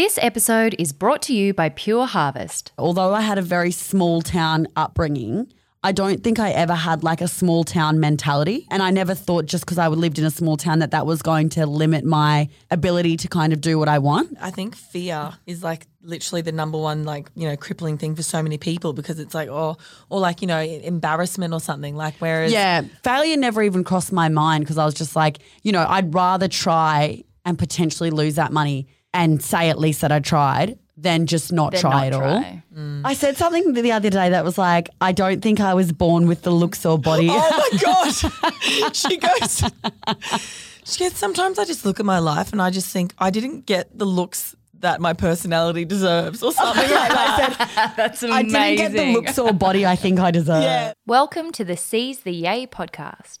This episode is brought to you by Pure Harvest. Although I had a very small town upbringing, I don't think I ever had like a small town mentality. And I never thought just because I lived in a small town that that was going to limit my ability to kind of do what I want. I think fear is like literally the number one like you know crippling thing for so many people because it's like oh or like you know embarrassment or something like whereas Yeah, failure never even crossed my mind because I was just like, you know, I'd rather try and potentially lose that money and say at least that I tried than just not Then try not at all. try. Mm. I said something the other day that was like, I don't think I was born with the looks or body. oh my god she goes she goes sometimes I just look at my life and I just think I didn't get the looks that my personality deserves or something like that I said, That's amazing. I amazing. didn't get the looks or body I think I deserve. yeah Welcome to the Seize the Yay podcast.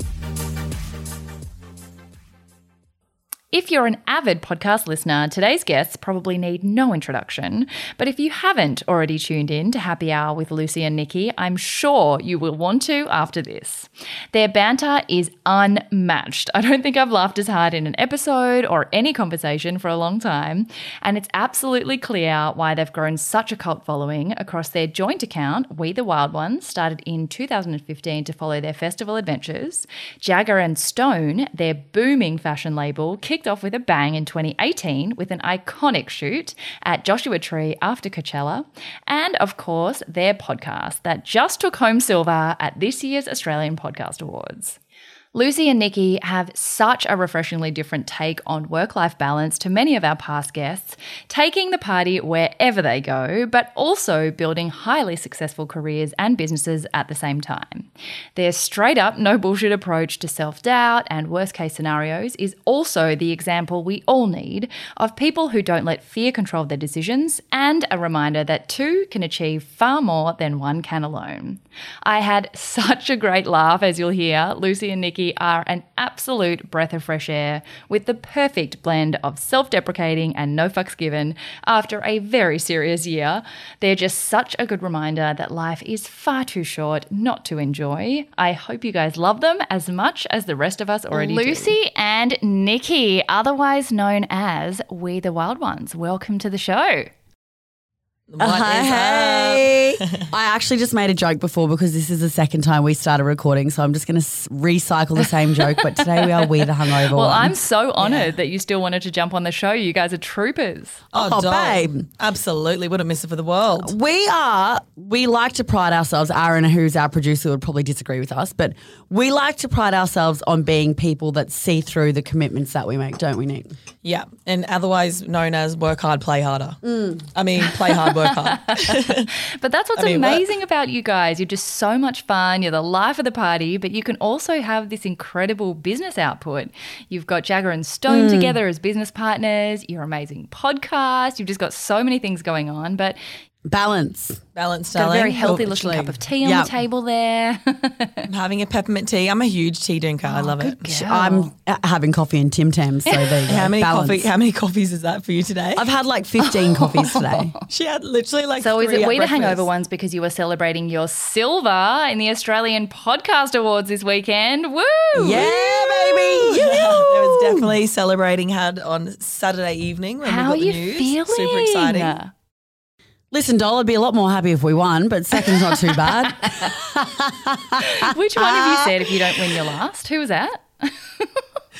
If you're an avid podcast listener, today's guests probably need no introduction. But if you haven't already tuned in to Happy Hour with Lucy and Nikki, I'm sure you will want to after this. Their banter is unmatched. I don't think I've laughed as hard in an episode or any conversation for a long time. And it's absolutely clear why they've grown such a cult following across their joint account, We the Wild Ones, started in 2015 to follow their festival adventures. Jagger and Stone, their booming fashion label, kicked off with a bang in 2018 with an iconic shoot at Joshua Tree after Coachella. And of course, their podcast that just took home silver at this year's Australian Podcast Awards. Lucy and Nikki have such a refreshingly different take on work life balance to many of our past guests, taking the party wherever they go, but also building highly successful careers and businesses at the same time. Their straight up, no bullshit approach to self doubt and worst case scenarios is also the example we all need of people who don't let fear control their decisions and a reminder that two can achieve far more than one can alone. I had such a great laugh, as you'll hear. Lucy and Nikki are an absolute breath of fresh air with the perfect blend of self deprecating and no fucks given after a very serious year. They're just such a good reminder that life is far too short not to enjoy. I hope you guys love them as much as the rest of us already do. Lucy and Nikki, otherwise known as We the Wild Ones, welcome to the show. What uh-huh. is up? hey. I actually just made a joke before because this is the second time we started recording, so I'm just going to recycle the same joke. But today we are we the hungover. Well, I'm so honored that you still wanted to jump on the show. You guys are troopers. Oh, oh dog. babe. absolutely wouldn't miss it for the world We are, we like to pride ourselves. Aaron, who's our producer, would probably disagree with us, but we like to pride ourselves on being people that see through the commitments that we make, don't we, Nick? yeah and otherwise known as work hard play harder mm. I mean play hard work hard But that's what's I mean, what- amazing about you guys. You're just so much fun. You're the life of the party, but you can also have this incredible business output. You've got Jagger and Stone hmm. together as business partners, your amazing podcast. You've just got so many things going on, but Balance. Balanced, got a very healthy looking cup of tea on Yeah. the table there. I'm having a peppermint tea. I'm a huge tea drinker. I love it. I'm uh, having coffee and Tim Tams, so there you go. How many Balance. coffee? How many coffees is that for you today? I've had like 15 coffees today. she had literally like. So is it We the breakfast. Hangover ones because you were celebrating your silver in the Australian Podcast Awards this weekend? Woo! Yeah, baby. there was definitely celebrating had on Saturday evening when How are we got you the news. feeling? Super exciting. Listen, doll, I'd be a lot more happy if we won, but second's not too bad. Which one have you said if you don't win your last? Who was that?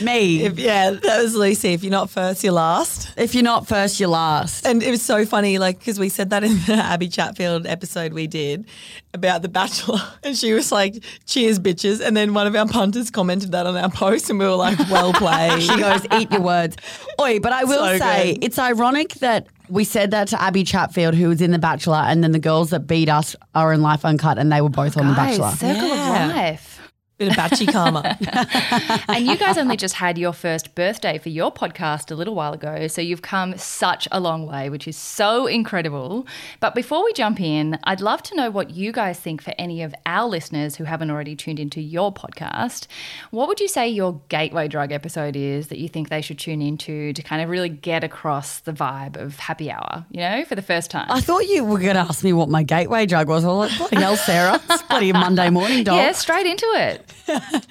Me. If, yeah, that was Lucy. If you're not first, you're last. If you're not first, you're last. And it was so funny, like, because we said that in the Abby Chatfield episode we did about The Bachelor. And she was like, cheers, bitches. And then one of our punters commented that on our post, and we were like, well played. She goes, eat your words. Oi, but I will So say good. it's ironic that We said that to Abby Chatfield, who was in The Bachelor, and then the girls that beat us are in Life Uncut, and they were both on The Bachelor. circle Yeah. of life. Bit of batchy karma. and you guys only just had your first birthday for your podcast a little while ago, so you've come such a long way, which is so incredible. But before we jump in, I'd love to know what you guys think for any of our listeners who haven't already tuned into your podcast. What would you say your gateway drug episode is that you think they should tune into to kind of really get across the vibe of happy hour, you know, for the first time? I thought you were going to ask me what my gateway drug was. I was like, bloody hell, Sarah. It's bloody Monday morning, dog. yeah, straight into it.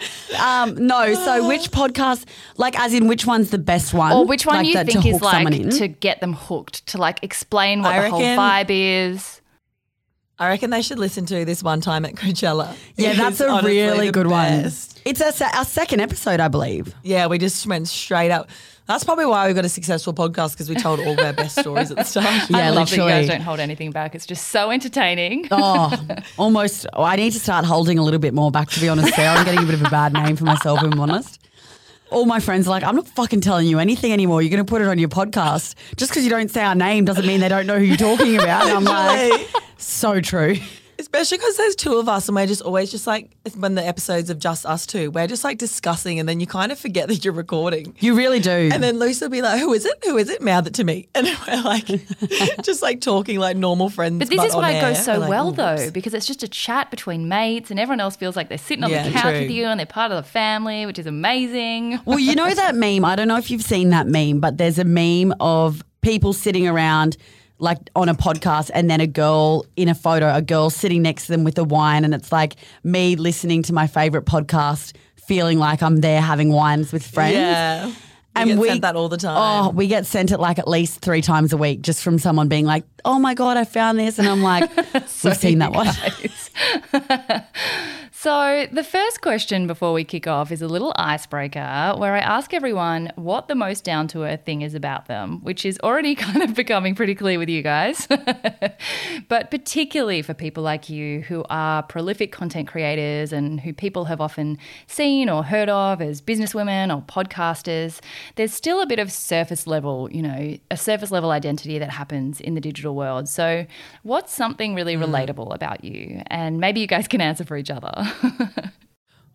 Um, no, so which podcast, like as in which one's the best one? Or which one Like you that think is like in? to get them hooked, to like explain what I the whole vibe is. I reckon they should listen to this one time at Coachella. Yeah, that's a really good best. one. It's our, se- our second episode, I believe. Yeah, we just went straight up. That's probably why we got a successful podcast because we told all of our best stories at the start. Yeah, I love that you literally. guys don't hold anything back. It's just so entertaining. Oh, almost. oh, I need to start holding a little bit more back, to be honest, Sarah. I'm getting a bit of a bad name for myself, if I'm honest. All my friends are like, I'm not fucking telling you anything anymore. You're going to put it on your podcast. Just because you don't say our name doesn't mean they don't know who you're talking about. And I'm like, so true. Especially because there's two of us and we're just always just like, when the episodes of just us two, we're just like discussing and then you kind of forget that you're recording. You really do. And then Lucy will be like, who is it? Who is it? Mouth it to me. And we're like, just like talking like normal friends. But this is why it goes so like, well, though, whoops." because it's just a chat between mates, and everyone else feels like they're sitting on Yeah, the couch true. with you, and they're part of the family, which is amazing. Well, you know that meme. I don't know if you've seen that meme, but there's a meme of people sitting around like on a podcast and then a girl in a photo, a girl sitting next to them with a wine and it's like me listening to my favorite podcast, feeling like I'm there having wines with friends. Yeah. We And get we- sent that all the time. Oh, we get sent it like at least three times a week just from someone being like, "Oh my god, I found this," and I'm like, "We've seen that one." So, the first question before we kick off is a little icebreaker where I ask everyone what the most down to earth thing is about them, which is already kind of becoming pretty clear with you guys. but particularly for people like you who are prolific content creators and who people have often seen or heard of as businesswomen or podcasters, there's still a bit of surface level, you know, a surface level identity that happens in the digital world. So, what's something really hmm. relatable about you? And maybe you guys can answer for each other.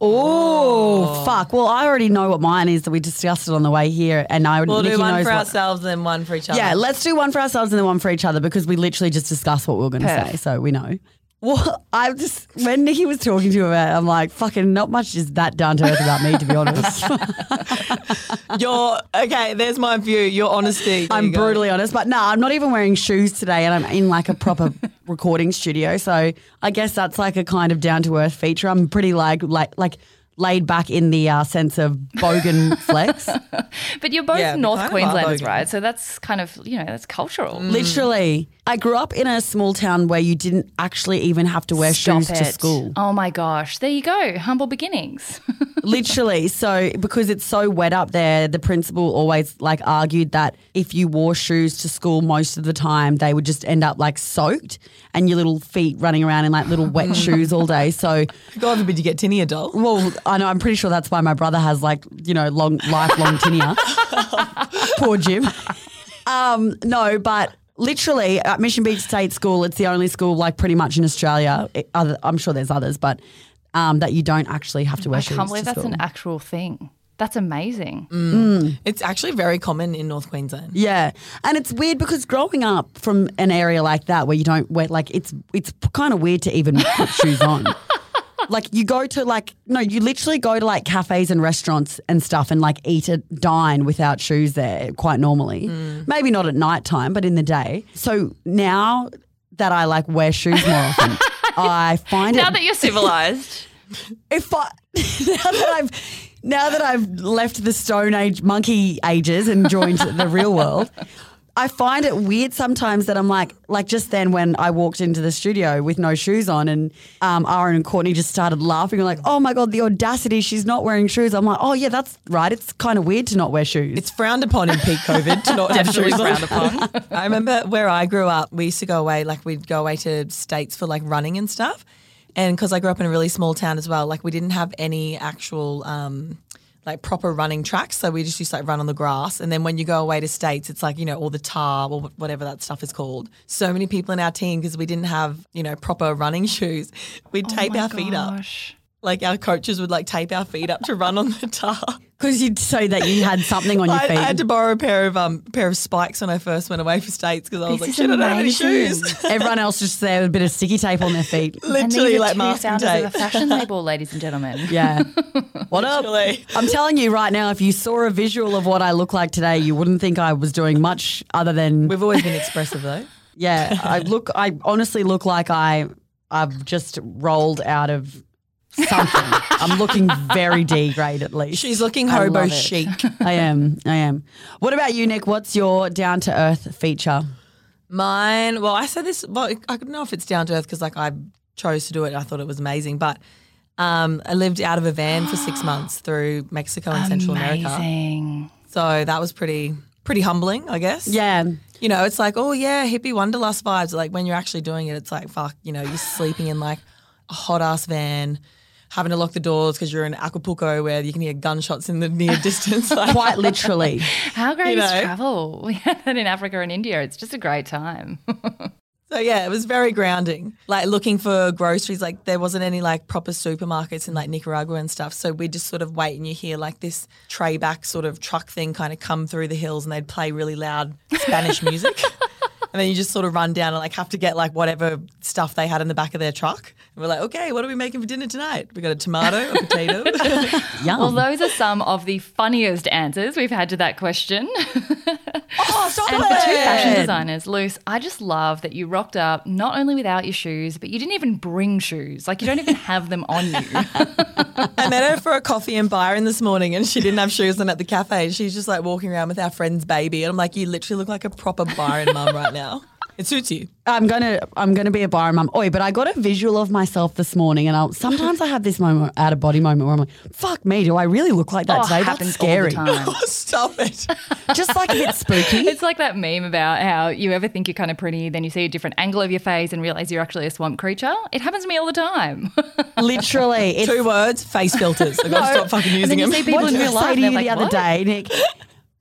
Oh, fuck. Well, I already know what mine is that we discussed it on the way here, and I We'll Nikki do one knows for what- ourselves and one for each other. Yeah, let's do one for ourselves and then one for each other because we literally just discussed what we were going to Perf. say, so we know. Well, I just when Nikki was talking to you about, it, I'm like, fucking, not much is that down to earth about me, to be honest. You're okay, there's my view. Your honesty. There I'm you go. brutally honest, but no, I'm not even wearing shoes today, and I'm in like a proper recording studio. So I guess that's like a kind of down to earth feature. I'm pretty like like like laid back in the uh, sense of bogan flex. But you're both Yeah, we North kind of are Queenslanders, bogan. right? So that's kind of, you know, that's cultural. Literally, I grew up in a small town where you didn't actually even have to wear Stop shoes to school. Oh my gosh. There you go. Humble beginnings. Literally. So because it's so wet up there, the principal always like argued that if you wore shoes to school most of the time, they would just end up like soaked and your little feet running around in like little wet shoes all day. So God forbid you get tinny adult. well, I know I'm pretty sure that's why my brother has like, you know, long lifelong tinea. Poor Jim. Um, no, but literally at Mission Beach State School, it's the only school like pretty much in Australia. It- other, I'm sure there's others, but um, that you don't actually have to wear I shoes. can't believe that's school. an actual thing. That's amazing. It's actually very common in North Queensland. Yeah, and it's weird because growing up from an area like that where you don't wear like it's it's kind of weird to even put shoes on. Like you go to like no, you literally go to like cafes and restaurants and stuff and like eat a dine without shoes there quite normally. Mm. Maybe not at night time, but in the day. So now that I like wear shoes more often, I find it. Now it that you're civilized. if I now that I've now that I've left the stone age monkey ages and joined the real world, I find it weird sometimes that I'm like like just then when I walked into the studio with no shoes on and um, Aaron and Courtney just started laughing like oh my god the audacity. She's not wearing shoes. I'm like oh yeah that's right. It's kind of weird to not wear shoes. It's frowned upon in peak COVID to not have shoes frowned upon. I remember where I grew up, we used to go away, like we'd go away to states for like running and stuff. And because I grew up in a really small town as well, like we didn't have any actual um, like proper running tracks. So we just used to like run on the grass. And then when you go away to states, it's like you know all the tar or whatever that stuff is called. So many people in our team because we didn't have you know proper running shoes. We'd oh tape Oh our feet up. Gosh. Like our coaches would like tape our feet up to run on the tar. Because you so that you had something on your I, feet. I had to borrow a pair of um pair of spikes when I first went away for states because I was This like, is shit, I don't have any amazing. shoes. Everyone else just there with a bit of sticky tape on their feet. Literally these like two masking founders tape. of a fashion label, ladies and gentlemen. Yeah. What up? I'm telling you right now, if you saw a visual of what I look like today, you wouldn't think I was doing much other than We've always been expressive though. yeah. I look. I honestly look like I I've just rolled out of something. I'm looking very D grade at least. She's looking hobo love chic. I am. I am. What about you, Nick? What's your down to earth feature? Mine, well, I said this, well, I don't know if it's down to earth because like I chose to do it. I thought it was amazing, but um, I lived out of a van for six months through Mexico and Central America. Amazing. So that was pretty, pretty humbling, I guess. Yeah. You know, it's like, oh yeah, hippie wanderlust vibes. Like when you're actually doing it, it's like, fuck, you know, you're sleeping in like a hot ass van, having to lock the doors because you're in Acapulco where you can hear gunshots in the near distance. Like, Quite literally. How great You is know. travel? We had that in Africa and India. It's just a great time. So yeah, it was very grounding. Like looking for groceries, like there wasn't any like proper supermarkets in like Nicaragua and stuff. So we just sort of wait and you hear like this tray back sort of truck thing kind of come through the hills and they'd play really loud Spanish music. And then you just sort of run down and like have to get like whatever stuff they had in the back of their truck. And we're like, okay, what are we making for dinner tonight? We got a tomato, a potato. Yum. Well, those are some of the funniest answers we've had to that question. oh, stop And for two fashion designers, Luce, I just love that you rocked up not only without your shoes, but you didn't even bring shoes. Like you don't even have them on you. I met her for a coffee in Byron this morning and she didn't have shoes on at the cafe. She's just like walking around with our friend's baby. And I'm like, you literally look like a proper Byron mum right now. It suits you. I'm gonna I'm gonna be a bar mum. Oi, but I got a visual of myself this morning, and I'll, sometimes I have this moment, out of body moment, where I'm like, "Fuck me, do I really look like that Oh, today? That's happens scary." all the time. Oh, stop it. Just like a bit spooky. It's like that meme about how you ever think you're kind of pretty, then you see a different angle of your face and realize you're actually a swamp creature. It happens to me all the time. Literally, it's Two words, face filters. I gotta stop fucking and using then you them. see people what in did I real say life, to they're you like, the other "What?" day, Nick?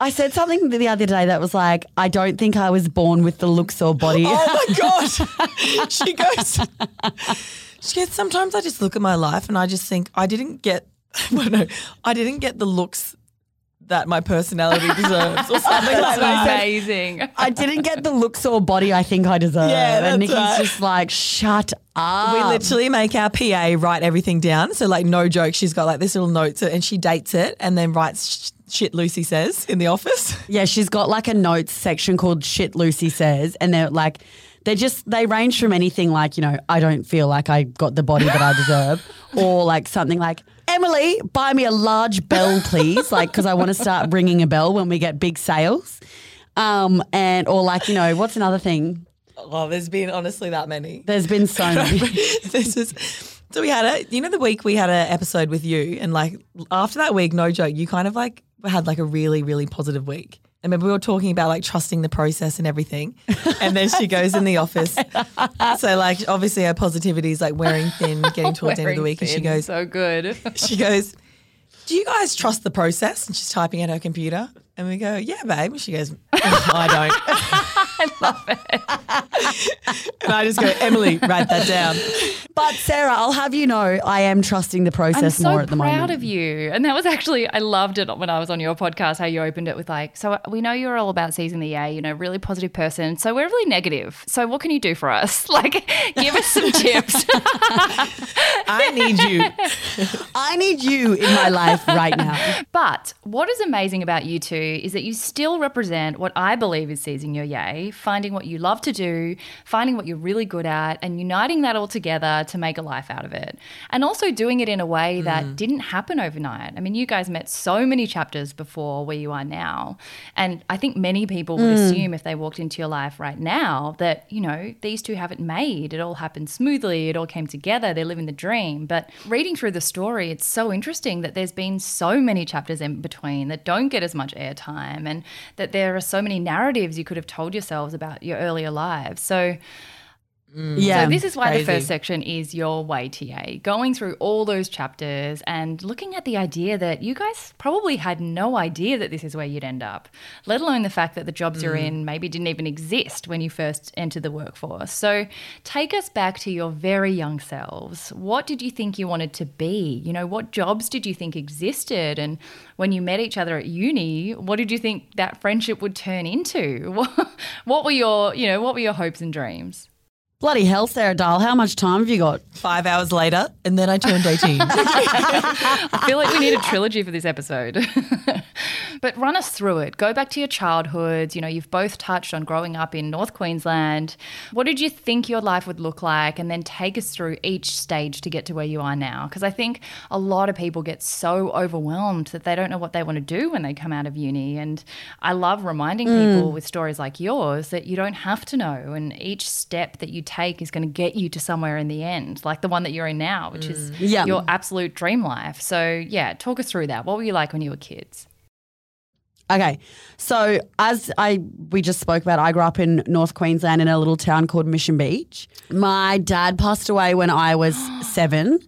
I said something the other day that was like, I don't think I was born with the looks or body. Oh my god. she goes. She goes. Sometimes I just look at my life and I just think I didn't get. Well, no, I didn't get the looks that my personality deserves, or something like that. Amazing. I didn't get the looks or body I think I deserve. Yeah, that's and Nikki's right. just like, shut up. We literally make our PA write everything down. So, like, no joke, she's got like this little note to, and she dates it and then writes sh- shit Lucy says in the office. Yeah, she's got like a notes section called Shit Lucy Says. And they're like, they're just, they range from anything like, you know, I don't feel like I got the body that I deserve, or like something like, Emily, buy me a large bell, please. Like, because I want to start ringing a bell when we get big sales. Um, and, or like, you know, what's another thing? Oh, there's been honestly that many. There's been so many. this is so we had a you know the week we had an episode with you and like after that week no joke you kind of like had like a really really positive week. And remember we were talking about like trusting the process and everything and then she goes in the office. So like obviously her positivity is like wearing thin getting towards the end of the week and she goes so good. she goes do you guys trust the process? And she's typing at her computer and we go yeah babe. And she goes "Oh, I don't I love it. and I just go Emily write that down but Sarah, I'll have you know, I am trusting the I'm process so more at the moment. proud moment. of you. And that was actually, I loved it when I was on your podcast, how you opened it with like, so we know you're all about seizing the yay, you know, really positive person. So we're really negative. So what can you do for us? Like, give us some tips. I need you I need you in my life right now. But what is amazing about you two is that you still represent what I believe is seizing your yay, finding what you love to do, finding what you're really good at, and uniting that all together to make a life out of it. And also doing it in a way that mm. didn't happen overnight. I mean, you guys met so many chapters before where you are now. And I think many people would mm. assume if they walked into your life right now that, you know, these two have it made. It all happened smoothly, it all came together, they're living the dream. But reading through the story, it's so interesting that there's been so many chapters in between that don't get as much airtime and that there are so many narratives you could have told yourselves about your earlier lives. So Mm. Yeah. So this is why the first section is your way TA, going through all those chapters and looking at the idea that you guys probably had no idea that this is where you'd end up, let alone the fact that the jobs you're mm. in maybe didn't even exist when you first entered the workforce. So take us back to your very young selves. What did you think you wanted to be? You know, what jobs did you think existed? And when you met each other at uni, what did you think that friendship would turn into? What, what were your, you know, what were your hopes and dreams? Bloody hell, Sarah Dahl. How much time have you got? Five hours later, and then I turned 18. I feel like we need a trilogy for this episode. but run us through it. Go back to your childhoods. You know, you've both touched on growing up in North Queensland. What did you think your life would look like? And then take us through each stage to get to where you are now. Because I think a lot of people get so overwhelmed that they don't know what they want to do when they come out of uni. And I love reminding hmm. people with stories like yours that you don't have to know. And each step that you take is going to get you to somewhere in the end, like the one that you're in now, which is Yeah. your absolute dream life. So, yeah, talk us through that. What were you like when you were kids? Okay, so as I we just spoke about, I grew up in North Queensland in a little town called Mission Beach. My dad passed away when I was seven,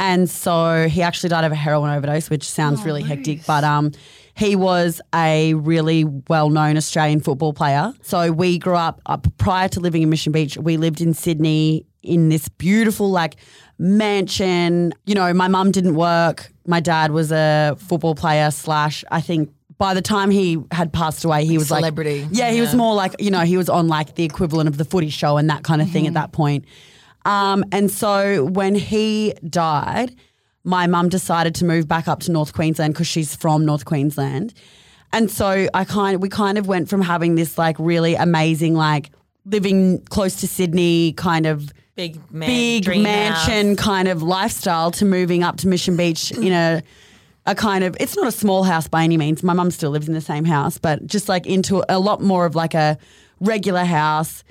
and so he actually died of a heroin overdose, which sounds really hectic, but um, he was a really well known Australian football player. So we grew up, up prior to living in Mission Beach. We lived in Sydney in this beautiful like mansion. You know, my mum didn't work. My dad was a football player slash I think by the time he had passed away, he was celebrity. like celebrity. Yeah, he was more like you know he was on like the equivalent of the footy show and that kind of thing at that point. Um, and so when he died, my mum decided to move back up to North Queensland because she's from North Queensland. And so I kind we kind of went from having this like really amazing like living close to Sydney kind of Big man, big mansion house. kind of lifestyle to moving up to Mission Beach in a a kind of it's not a small house by any means. My mum still lives in the same house, but just like into a lot more of like a regular house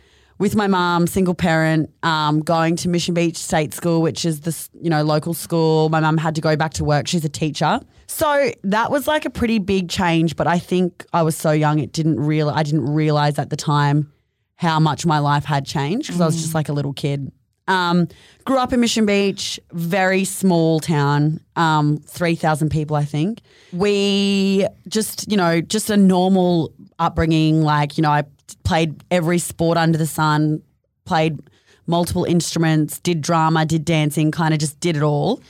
with my mum, single parent, um, going to Mission Beach State School, which is this you know local school. My mum had to go back to work. She's a teacher, so that was like a pretty big change. But I think I was so young, it didn't real I didn't realize at the time how much my life had changed because I was just like a little kid. Um, grew up in Mission Beach, very small town, um, 3,000 people, I think. We just, you know, just a normal upbringing. Like, you know, I played every sport under the sun, played multiple instruments, did drama, did dancing, kind of just did it all.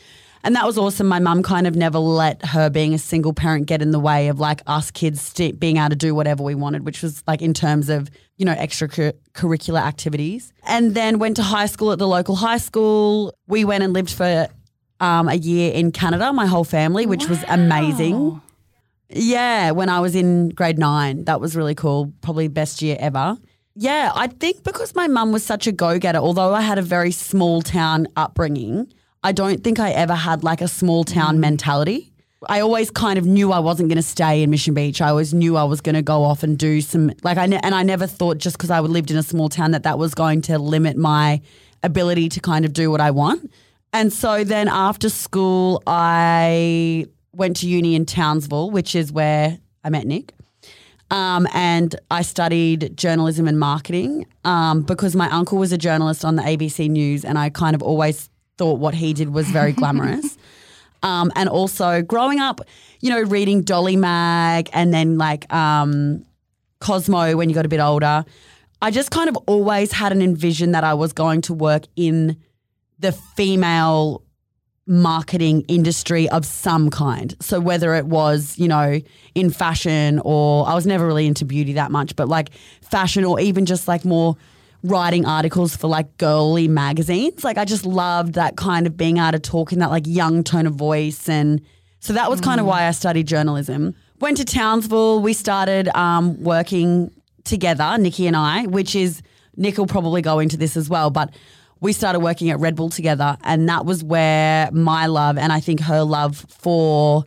And that was awesome. My mum kind of never let her being a single parent get in the way of like us kids st- being able to do whatever we wanted, which was like in terms of, you know, extracurricular activities. And then went to high school at the local high school. We went and lived for um, a year in Canada, my whole family, which was amazing. Yeah, when I was in grade nine, that was really cool. Probably best year ever. Yeah, I think because my mum was such a go getter, although I had a very small town upbringing, I don't think I ever had like a small town mm. mentality. I always kind of knew I wasn't going to stay in Mission Beach. I always knew I was going to go off and do some like I ne- and I never thought just because I lived in a small town that that was going to limit my ability to kind of do what I want. And so then after school, I went to uni in Townsville, which is where I met Nick. Um, and I studied journalism and marketing um, because my uncle was a journalist on the ABC News, and I kind of always thought what he did was very glamorous. Um, and also growing up, you know, reading Dolly Mag and then like um, Cosmo when you got a bit older, I just kind of always had an envision that I was going to work in the female marketing industry of some kind. So whether it was, you know, in fashion or I was never really into beauty that much, but like fashion or even just like more writing articles for like girly magazines. Like I just loved that kind of being able to talk in that like young tone of voice and so that was kind of why I studied journalism. Went to Townsville. We started um, working together, Nikki and I, which is Nick will probably go into this as well, but we started working at Red Bull together, and that was where my love and I think her love for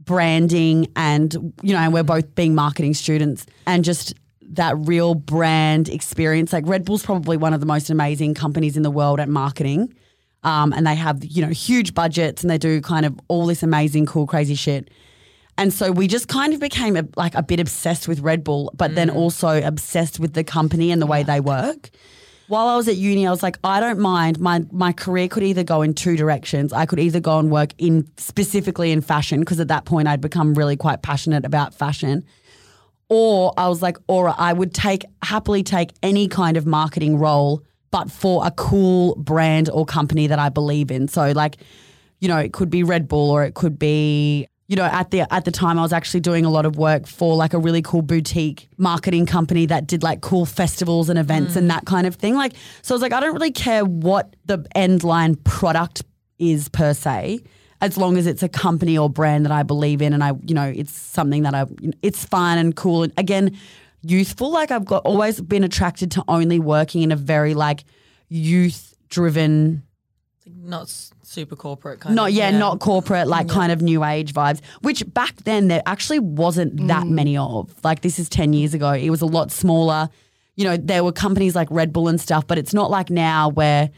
branding and you know, and we're both being marketing students and just that real brand experience. Like Red Bull's probably one of the most amazing companies in the world at marketing. Um, and they have, you know, huge budgets and they do kind of all this amazing, cool, crazy shit. And so we just kind of became a, like a bit obsessed with Red Bull, but then also obsessed with the company and the way they work. While I was at uni, I was like, I don't mind. My my career could either go in two directions. I could either go and work in specifically in fashion because at that point I'd become really quite passionate about fashion. Or I was like, or I would take happily take any kind of marketing role, but for a cool brand or company that I believe in. So like, you know, it could be Red Bull or it could be you know, at the at the time I was actually doing a lot of work for like a really cool boutique marketing company that did like cool festivals and events and that kind of thing. Like so I was like, I don't really care what the end line product is per se, as long as it's a company or brand that I believe in and I, you know, it's something that I it's fun and cool and again, youthful. Like I've got always been attracted to only working in a very like youth driven Not super corporate kind not of. yeah, not corporate, like kind of new age vibes. Which back then there actually wasn't that mm. many of. Like this is ten years ago. It was a lot smaller. You know, there were companies like Red Bull and stuff, but it's not like now where,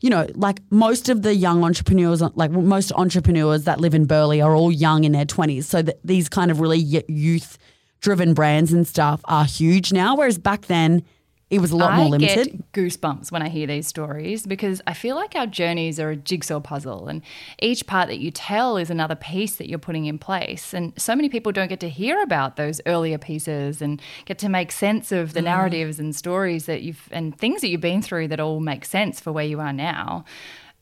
you know, like most of the young entrepreneurs, like most entrepreneurs that live in Burleigh are all young in their twenties. So that these kind of really youth driven brands and stuff are huge now. Whereas back then it was a lot more I limited. get goosebumps when I hear these stories because I feel like our journeys are a jigsaw puzzle, and each part that you tell is another piece that you're putting in place. And so many people don't get to hear about those earlier pieces and get to make sense of the mm. narratives and stories that you've and things that you've been through that all make sense for where you are now.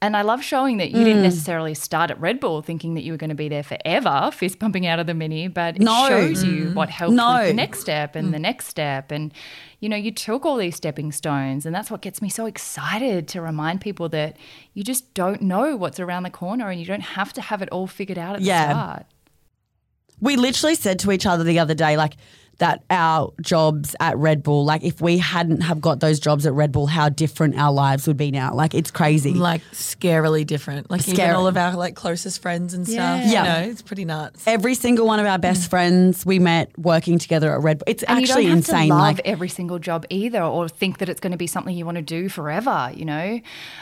And I love showing that you Mm. didn't necessarily start at Red Bull thinking that you were going to be there forever, fist pumping out of the mini, but it No. shows you what helped No. with the next step and the next step. And, you know, you took all these stepping stones. And that's what gets me so excited to remind people that you just don't know what's around the corner and you don't have to have it all figured out at Yeah. the start. We literally said to each other the other day, like, that our jobs at Red Bull, like if we hadn't have got those jobs at Red Bull, how different our lives would be now. Like it's crazy. Like scarily different. Like Scary. even all of our like closest friends and stuff. Yeah. You Yeah. know, it's pretty nuts. Every single one of our best friends we met working together at Red Bull. It's And actually you don't have insane. to love like every single job either, or think that it's going to be something you want to do forever. You know,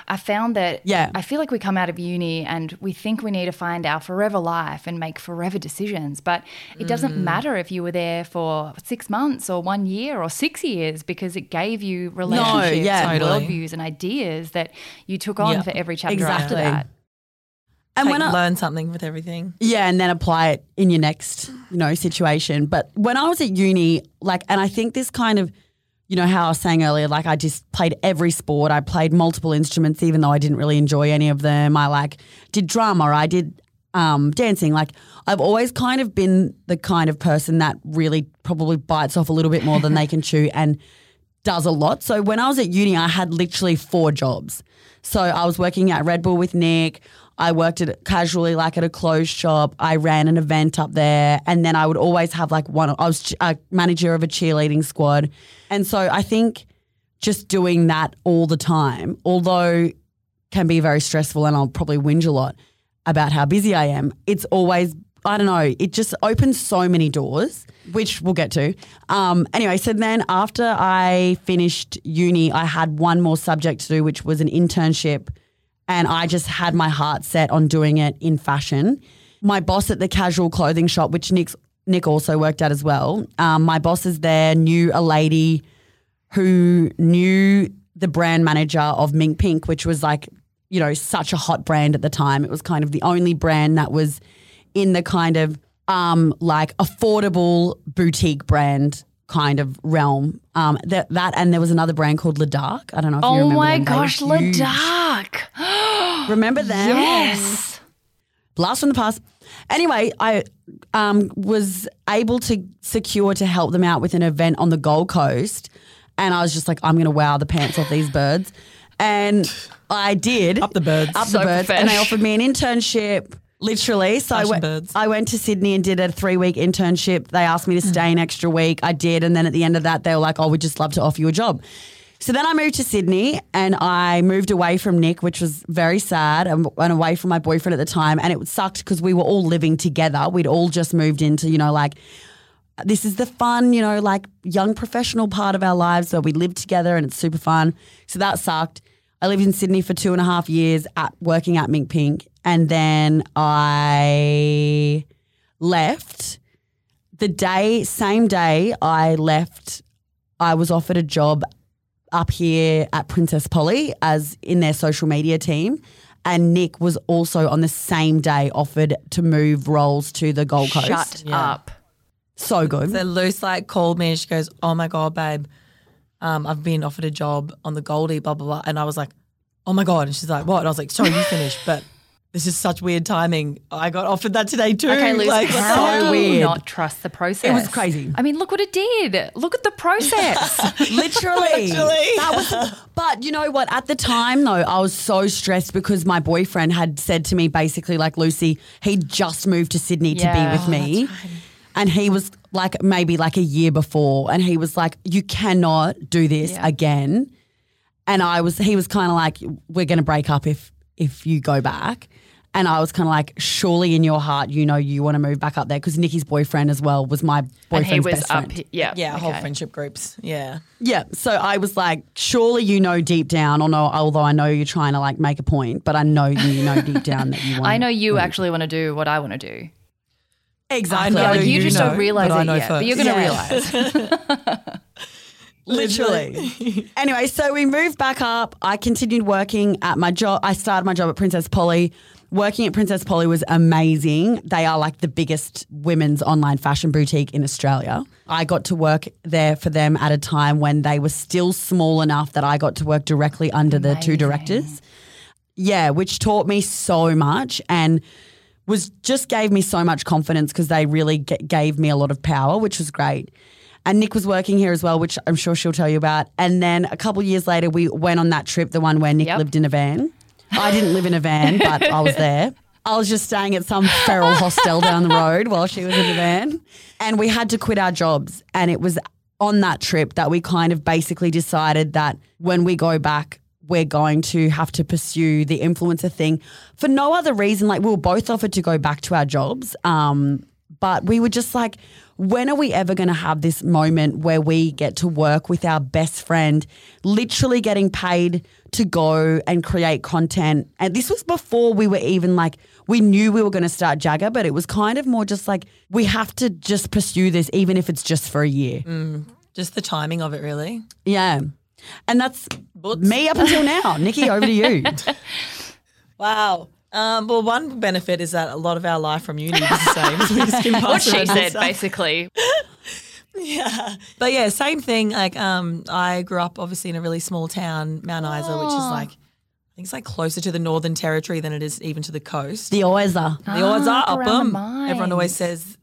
I found that. Yeah. I feel like we come out of uni and we think we need to find our forever life and make forever decisions, but it doesn't Mm. matter if you were there for six months or one year or six years because it gave you relationships, yeah, and totally. worldviews, and ideas that you took on Yeah. for every chapter Exactly. after that. and Take, when I, learn something with everything. Yeah, and then apply it in your next, you know, situation. But when I was at uni, like, and I think this kind of, you know, how I was saying earlier, like I just played every sport. I played multiple instruments, even though I didn't really enjoy any of them. I like did drama. I did um, dancing. Like I've always kind of been the kind of person that really probably bites off a little bit more than they can chew and does a lot. So when I was at uni, I had literally four jobs. So I was working at Red Bull with Nick. I worked at casually like at a clothes shop. I ran an event up there, and then I would always have like one. I was a manager of a cheerleading squad, and so I think just doing that all the time, although can be very stressful, and I'll probably whinge a lot about how busy I am. It's always I don't know. It just opens so many doors, which we'll get to. Um, anyway, so then after I finished uni, I had one more subject to do, which was an internship, and I just had my heart set on doing it in fashion. My boss at the casual clothing shop, which Nick's, Nick also worked at as well. Um, my bosses there knew a lady who knew the brand manager of Mink Pink, which was like, you know, such a hot brand at the time. It was kind of the only brand that was in the kind of um, like affordable boutique brand kind of realm. Um, that, that and there was another brand called Ladakh. I don't know if you Oh remember my them. Gosh, Le huge. Dark. Remember them? Yes. blast from the past. Anyway, I um, was able to secure to help them out with an event on the Gold Coast, and I was just like, I'm going to wow the pants off these birds, and I did Up the birds. up So the birds, and they profesh. offered me an internship. Literally, so I Fashion went, birds. I went to Sydney and did a three week internship. They asked me to stay an extra week. I did. And then at the end of that, they were like, oh, we'd just love to offer you a job. So then I moved to Sydney and I moved away from Nick, which was very sad, and, and away from my boyfriend at the time. And it sucked because we were all living together. We'd all just moved into, you know, like, this is the fun, you know, like young professional part of our lives where we live together and it's super fun. So that sucked. I lived in Sydney for two and a half years at working at Mink Pink. And then I left the day, same day I left, I was offered a job up here at Princess Polly as in their social media team. And Nick was also on the same day offered to move roles to the Gold Coast. Shut Yeah. up. So good. So Luce like called me and she goes, "Oh my god, babe, um, I've been offered a job on the Goldie, blah blah blah." And I was like, "Oh my god!" And she's like, "What?" And I was like, "Sorry, you finished, but this is such weird timing. I got offered that today too." Okay, Liz, like, how so do you weird. not trust the process? It was crazy. I mean, look what it did. Look at the process. Literally. Literally. That was, but you know what? At the time, though, I was so stressed because my boyfriend had said to me basically, like, Lucy, he just moved to Sydney to be with me. And he was like, maybe like a year before. And he was like, you cannot do this Yeah. again. And I was, he was kind of like, we're going to break up if, if you go back. And I was kind of like, surely in your heart, you know, you want to move back up there because Nikki's boyfriend as well was my and boyfriend's he was best up. friend. Yeah. yeah, whole friendship groups. Yeah, Yeah. So I was like, surely you know deep down, or no, although I know you're trying to like make a point, but I know you know deep down that you want. I know you actually want to do what I want to do. Exactly. I know like you, you just know, don't realize it know yet, but you're going to first. realize. Literally. anyway, so we moved back up. I continued working at my job. I started my job at Princess Polly. Working at Princess Polly was amazing. They are like the biggest women's online fashion boutique in Australia. I got to work there for them at a time when they were still small enough that I got to work directly under the two directors. Yeah, which taught me so much and was just gave me so much confidence because they really g- gave me a lot of power, which was great. And Nick was working here as well, which I'm sure she'll tell you about. And then a couple years later, we went on that trip, the one where Nick Yep. lived in a van. I didn't live in a van, but I was there. I was just staying at some feral hostel down the road while she was in the van. And we had to quit our jobs. And it was on that trip that we kind of basically decided that when we go back, we're going to have to pursue the influencer thing for no other reason. Like we were both offered to go back to our jobs. Um, but we were just like, when are we ever going to have this moment where we get to work with our best friend, literally getting paid to go and create content? And this was before we were even like, we knew we were going to start Jagger, but it was kind of more just like, we have to just pursue this, even if it's just for a year. just the timing of it, really. Yeah. And that's me up until now. Nikki, over to you. Wow. Um, well, one benefit is that a lot of our life from uni is the same. We just can what she around said, stuff. basically. Yeah. But yeah, same thing. Like, um, I grew up obviously in a really small town, Mount Isa, which is like, I think it's like closer to the Northern Territory than it is even to the coast. The Oiza. The odds Ah, are up around the Upham. Everyone always says,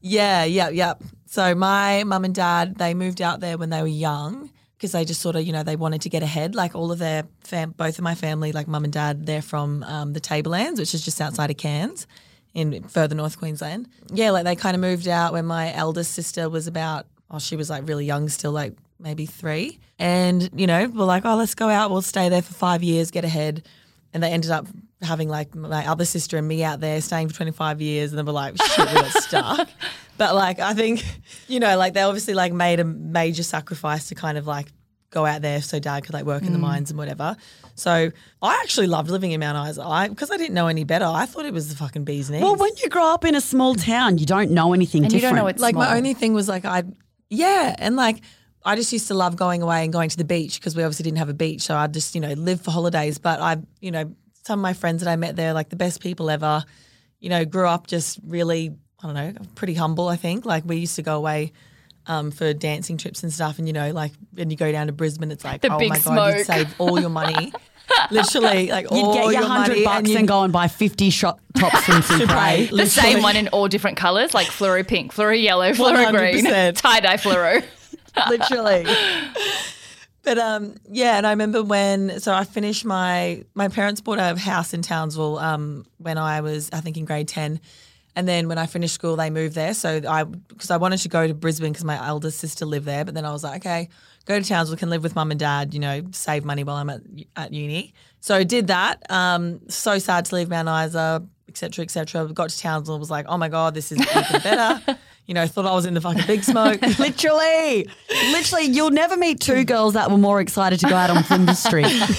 yeah, yeah, yeah. So my mum and dad, they moved out there when they were young because they just sort of, you know, they wanted to get ahead. Like all of their, fam- both of my family, like mum and dad, they're from um, the Tablelands, which is just outside of Cairns in further North Queensland. Yeah, like they kind of moved out when my eldest sister was about, oh, she was like really young still, like maybe three. And, you know, we're like, oh, let's go out. We'll stay there for five years, get ahead. And they ended up having like my other sister and me out there staying for 25 years. And then we're like, shit, we got stuck. But like, I think, you know, like they obviously like made a major sacrifice to kind of like go out there so dad could like work in Mm. the mines and whatever. So I actually loved living in Mount Isa. I because I didn't know any better. I thought it was the fucking bee's knees. Well, when you grow up in a small town, you don't know anything And you don't know it's like my only thing was like I, yeah, and like I just used to love going away and going to the beach because we obviously didn't have a beach, so I'd just you know live for holidays. But I, you know, some of my friends that I met there, like the best people ever, you know, grew up just really, I don't know, pretty humble. I think like we used to go away. Um, for dancing trips and stuff, and you know, like when you go down to Brisbane, it's like, The oh big my god, you'd save all your money, literally, like You'd all get your your hundred money, bucks you- and, go and buy fifty shot tops from Supre. Right. The same one in all different colours, like fluoro pink, fluoro yellow, fluoro green, 100%. tie dye fluoro. Literally. But um, yeah, and I remember when so I finished my my parents bought a house in Townsville um, when I was I think in grade ten, and then when I finished school they moved there. So I because I wanted to go to Brisbane because my eldest sister lived there, but then I was like, okay, go to Townsville, can live with mum and dad, you know, save money while I'm at at uni. So I did that. Um, so sad to leave Mount Isa, etc. etc. We got to Townsville, was like, oh my god, this is even better. you know, thought I was in the fucking big smoke. Literally. Literally, you'll never meet two girls that were more excited to go out on Flinders Street. we thought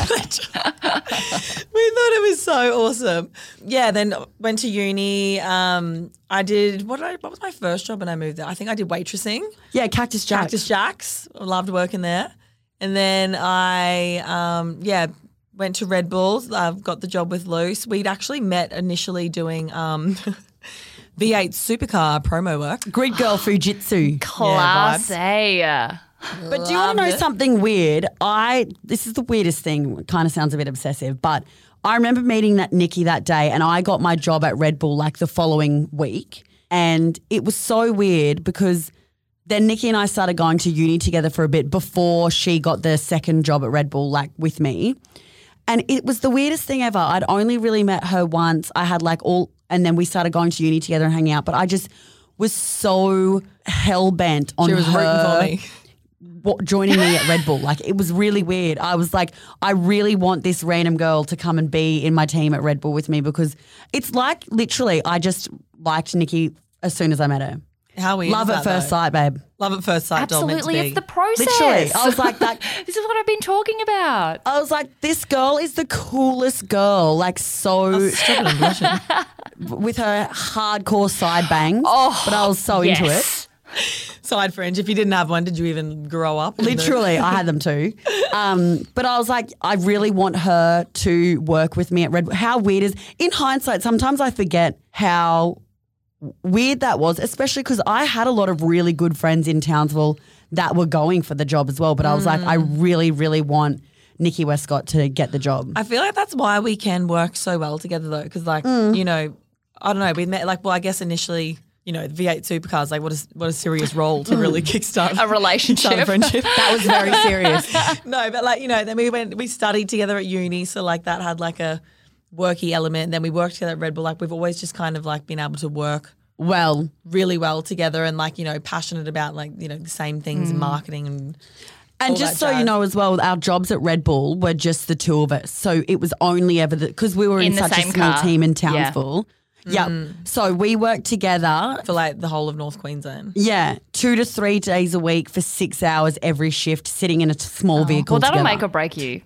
it was so awesome. Yeah, then went to uni. Um, I did what? Did I, what was my first job when I moved there? I think I did waitressing. Yeah, Cactus Jacks. Cactus Jacks. Loved working there. And then I, um, yeah, went to Red Bulls. I've got the job with Luce. We'd actually met initially doing um, V8 supercar promo work. Grid girl Fujitsu. Class vibes. A. But do you want to know it. something weird? I this is the weirdest thing. Kind of sounds a bit obsessive, but I remember meeting that Nikki that day, and I got my job at Red Bull like the following week, and it was so weird because then Nikki and I started going to uni together for a bit before she got the second job at Red Bull, like with me. And it was the weirdest thing ever. I'd only really met her once. I had like all, and then we started going to uni together and hanging out. But I just was so hell bent on She was her rooting for me. joining me at Red Bull. Like it was really weird. I was like, I really want this random girl to come and be in my team at Red Bull with me because it's like literally, I just liked Nikki as soon as I met her. How weird Love is at that, first though? sight, babe. Love at first sight. doll meant to Absolutely, be. it's the process. Literally, I was like that. this is what I've been talking about. I was like, this girl is the coolest girl. Like so, Stop it, I'm blushing. with her hardcore side bangs. Oh, but I was so into it. Side fringe. If you didn't have one, did you even grow up? in the- Literally, I had them too. Um, but I was like, I really want her to work with me at Red. How weird is in hindsight? Sometimes I forget how weird that was, especially because I had a lot of really good friends in Townsville that were going for the job as well. But I was like, I really, really want Nikki Westcott to get the job. I feel like that's why we can work so well together though, because like Mm. you know, I don't know, we met like well, I guess initially, you know, V8 supercars like what a what a serious role to really kickstart A relationship. a friendship. that was very serious. no, but like you know, then we went we studied together at uni, so like that had like a worky element. And Then we worked together at Red Bull. Like we've always just kind of like been able to work Well, really well together and like you know passionate about like you know the same things in marketing and And all just that so you know as well, our jobs at Red Bull were just the two of us. So it was only ever because we were in, In the such a small car. team in Yeah. Townsville. Yeah. Mm. So we worked together. for like the whole of North Queensland. Yeah, two to three days a week for six hours every shift, sitting in a small oh. vehicle. Well, that'll together. make or break you.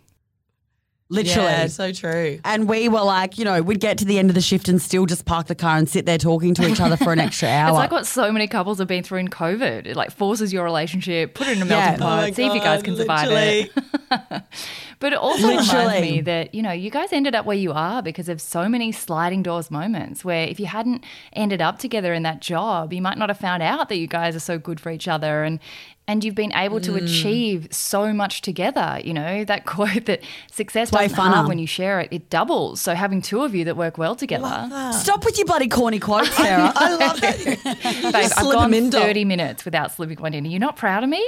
Literally. Yeah, so true. and we were like, you know, we'd get to the end of the shift and still just park the car and sit there talking to each other for an extra hour. It's like what so many couples have been through in COVID. It like forces your relationship, put it in a Yeah. melting Oh pot, my see if you guys God, can survive it. But it also reminds me that, you know, you guys ended up where you are because of so many sliding doors moments where if you hadn't ended up together in that job, you might not have found out that you guys are so good for each other and and you've been able Mm. to achieve so much together. You know, that quote that success way doesn't when you share it, it doubles. So having two of you that work well together. Stop with your bloody corny quotes, Sarah. I love that. Babe, I've gone 'em in, 30 minutes without slipping one in. Are you not proud of me?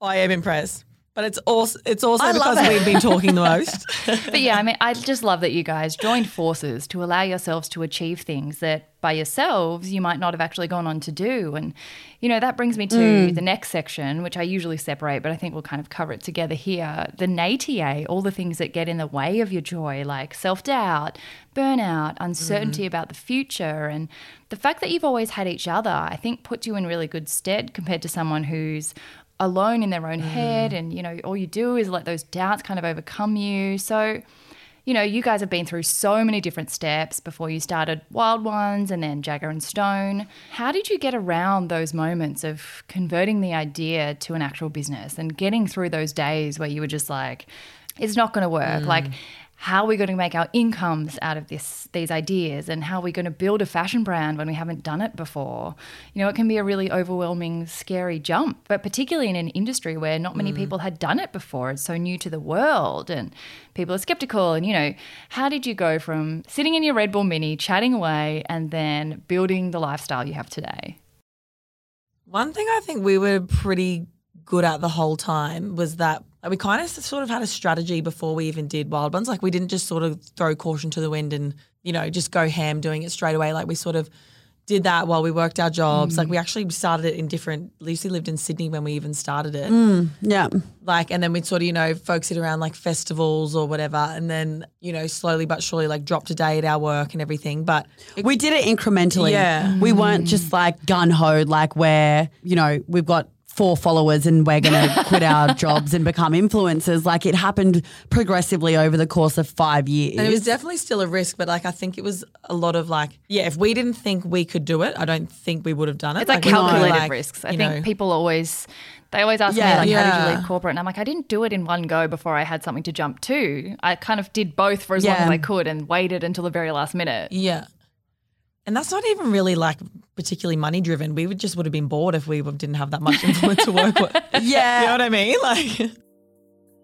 I am impressed. But it's also it's also I because it. we've been talking the most. But yeah, I mean, I just love that you guys joined forces to allow yourselves to achieve things that by yourselves you might not have actually gone on to do. And, you know, that brings me to mm. the next section, which I usually separate, but I think we'll kind of cover it together here. The natia, all the things that get in the way of your joy, like self doubt, burnout, uncertainty mm. about the future. And the fact that you've always had each other, I think puts you in really good stead compared to someone who's alone in their own mm. head and you know all you do is let those doubts kind of overcome you. So you know you guys have been through so many different steps before you started wild ones and then jagger and stone. How did you get around those moments of converting the idea to an actual business and getting through those days where you were just like it's not going to work. Like mm. How are we going to make our incomes out of this these ideas? And how are we going to build a fashion brand when we haven't done it before? You know it can be a really overwhelming scary jump but particularly in an industry where not many mm. people had done it before it's so new to the world and people are skeptical and you know how did you go from sitting in your red bull mini chatting away and then building the lifestyle you have today? One thing I think we were pretty good at the whole time was that we kind of sort of had a strategy before we even did Wild Ones. Like we didn't just sort of throw caution to the wind and, you know, just go ham doing it straight away. Like we sort of did that while we worked our jobs. Like we actually started it in different Lucy lived in Sydney when we even started it. Mm, yeah. Like and then we'd sort of, you know, focus it around like festivals or whatever. And then, you know, slowly but surely like dropped a day at our work and everything. But We did it incrementally. Yeah. We weren't just like gun ho, like where, you know, we've got four followers and we're going to quit our jobs and become influencers. Like it happened progressively over the course of five years. And it was definitely still a risk, but like I think it was a lot of like, yeah, if we didn't think we could do it, I don't think we would have done it. It's like, we were calculated like, risks. I think know, people always They always ask Yeah. me like, "How did you Yeah. leave corporate?" And I'm like, "I didn't do it in one go before I had something to jump to. I kind of did both for as long as I could and waited until the very last minute." Yeah. And that's not even really like particularly money driven. We would just would have been bored if we didn't have that much influence to work with. Yeah. You know what I mean? Like,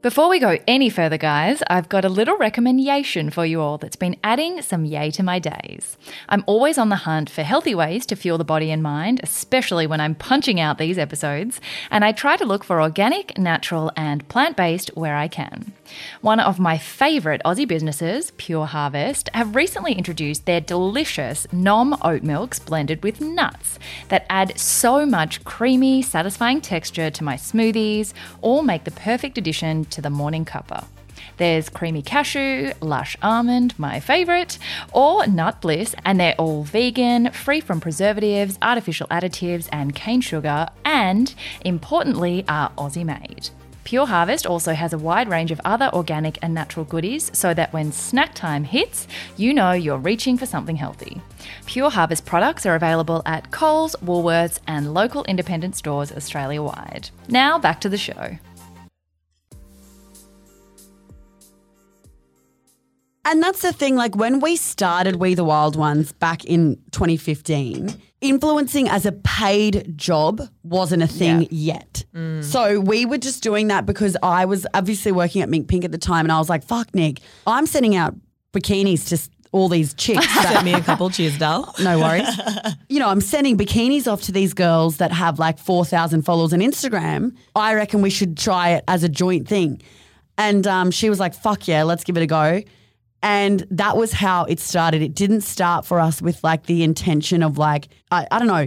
Before we go any further, guys, I've got a little recommendation for you all that's been adding some yay to my days. I'm always on the hunt for healthy ways to fuel the body and mind, especially when I'm punching out these episodes, and I try to look for organic, natural, and plant based where I can. One of my favourite Aussie businesses, Pure Harvest, have recently introduced their delicious Nom oat milks blended with nuts that add so much creamy, satisfying texture to my smoothies, or make the perfect addition to the morning cuppa. There's creamy cashew, lush almond, my favourite, or nut bliss, and they're all vegan, free from preservatives, artificial additives, and cane sugar, and importantly, are Aussie made. Pure Harvest also has a wide range of other organic and natural goodies so that when snack time hits, you know you're reaching for something healthy. Pure Harvest products are available at Coles, Woolworths, and local independent stores Australia wide. Now back to the show. And that's the thing, like when we started We the Wild Ones back in 2015, influencing as a paid job wasn't a thing yet. So we were just doing that because I was obviously working at Mink Pink at the time and I was like, fuck, Nick, I'm sending out bikinis to all these chicks. that- sent me a couple. Cheers, Dal. no worries. you know, I'm sending bikinis off to these girls that have like 4,000 followers on Instagram. I reckon we should try it as a joint thing. And um, she was like, fuck yeah, let's give it a go. And that was how it started. It didn't start for us with like the intention of like, I, I don't know.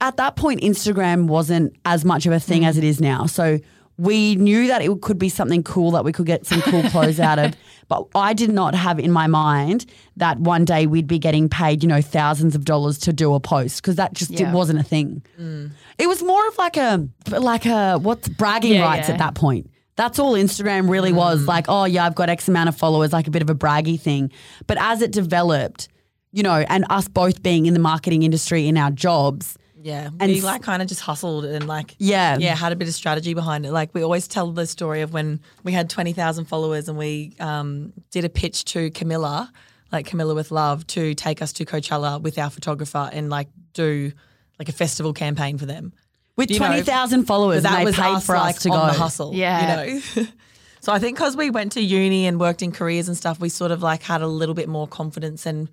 At that point, Instagram wasn't as much of a thing as it is now. So we knew that it could be something cool that we could get some cool clothes out of. But I did not have in my mind that one day we'd be getting paid, you know, thousands of dollars to do a post because that just Yeah. it wasn't a thing. Mm. It was more of like a like a what's bragging Yeah, rights yeah. at that point. That's all Instagram really was. Like, oh yeah, I've got X amount of followers, like a bit of a braggy thing. But as it developed, you know, and us both being in the marketing industry in our jobs, Yeah. And we like kind of just hustled and like, Yeah. Yeah, had a bit of strategy behind it. Like, we always tell the story of when we had 20,000 followers and we um, did a pitch to Camilla, like Camilla with Love, to take us to Coachella with our photographer and like do like a festival campaign for them. With You know, twenty thousand followers, that and they was paid us, for like, us to on go. the hustle. Yeah. You know? so I think because we went to uni and worked in careers and stuff, we sort of like had a little bit more confidence and,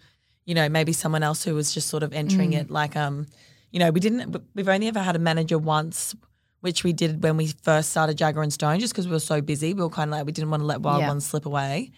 you know, maybe someone else who was just sort of entering Mm. it. Like, um, you know, we didn't, we've only ever had a manager once, which we did when we first started Jagger and Stone, just because we were so busy. We were kind of like, we didn't want to let Wild Yeah. Ones slip away.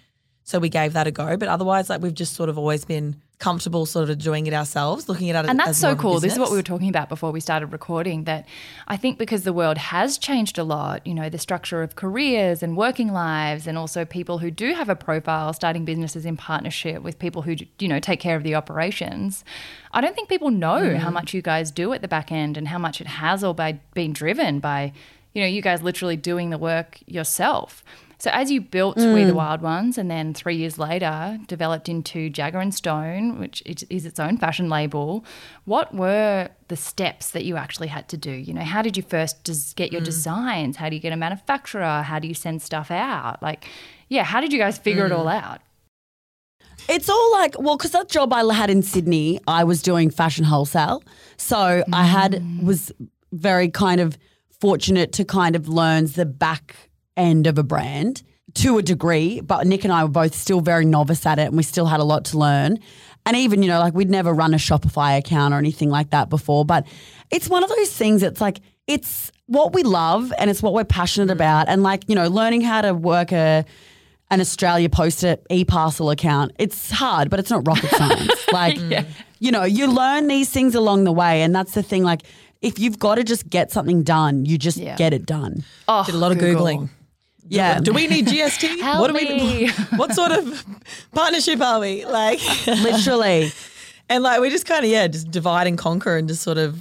So we gave that a go. But otherwise, like, we've just sort of always been comfortable sort of doing it ourselves, looking at it And that's so cool. This is what we were talking about before we started recording. That I think because the world has changed a lot, you know, the structure of careers and working lives, and also people who do have a profile starting businesses in partnership with people who, you know, take care of the operations. I don't think people know Mm. how much you guys do at the back end and how much it has all by been driven by, you know, you guys literally doing the work yourself. So as you built We Mm. the Wild Ones, and then three years later developed into Jagger and Stone, which is its own fashion label, what were the steps that you actually had to do? You know, how did you first des- get Mm. your designs? How do you get a manufacturer? How do you send stuff out? Like, yeah, how did you guys figure it Mm. all out? It's all like, well, because that job I had in Sydney, I was doing fashion wholesale. So I had, was very kind of fortunate to kind of learn the back end of a brand to a degree. But Nick and I were both still very novice at it and we still had a lot to learn. And even, you know, like we'd never run a Shopify account or anything like that before. But it's one of those things, it's like, it's what we love and it's what we're passionate mm. about. And like, you know, learning how to work a, an Australia Post e-parcel account. It's hard, but it's not rocket science. like, you know, you learn these things along the way, and that's the thing. Like, if you've got to just get something done, you just Yeah. get it done. Oh, Did a lot of Googling. Yeah, Do we need GST? What do we? What sort of partnership are we like? literally. and like we just kind of yeah, just divide and conquer and just sort of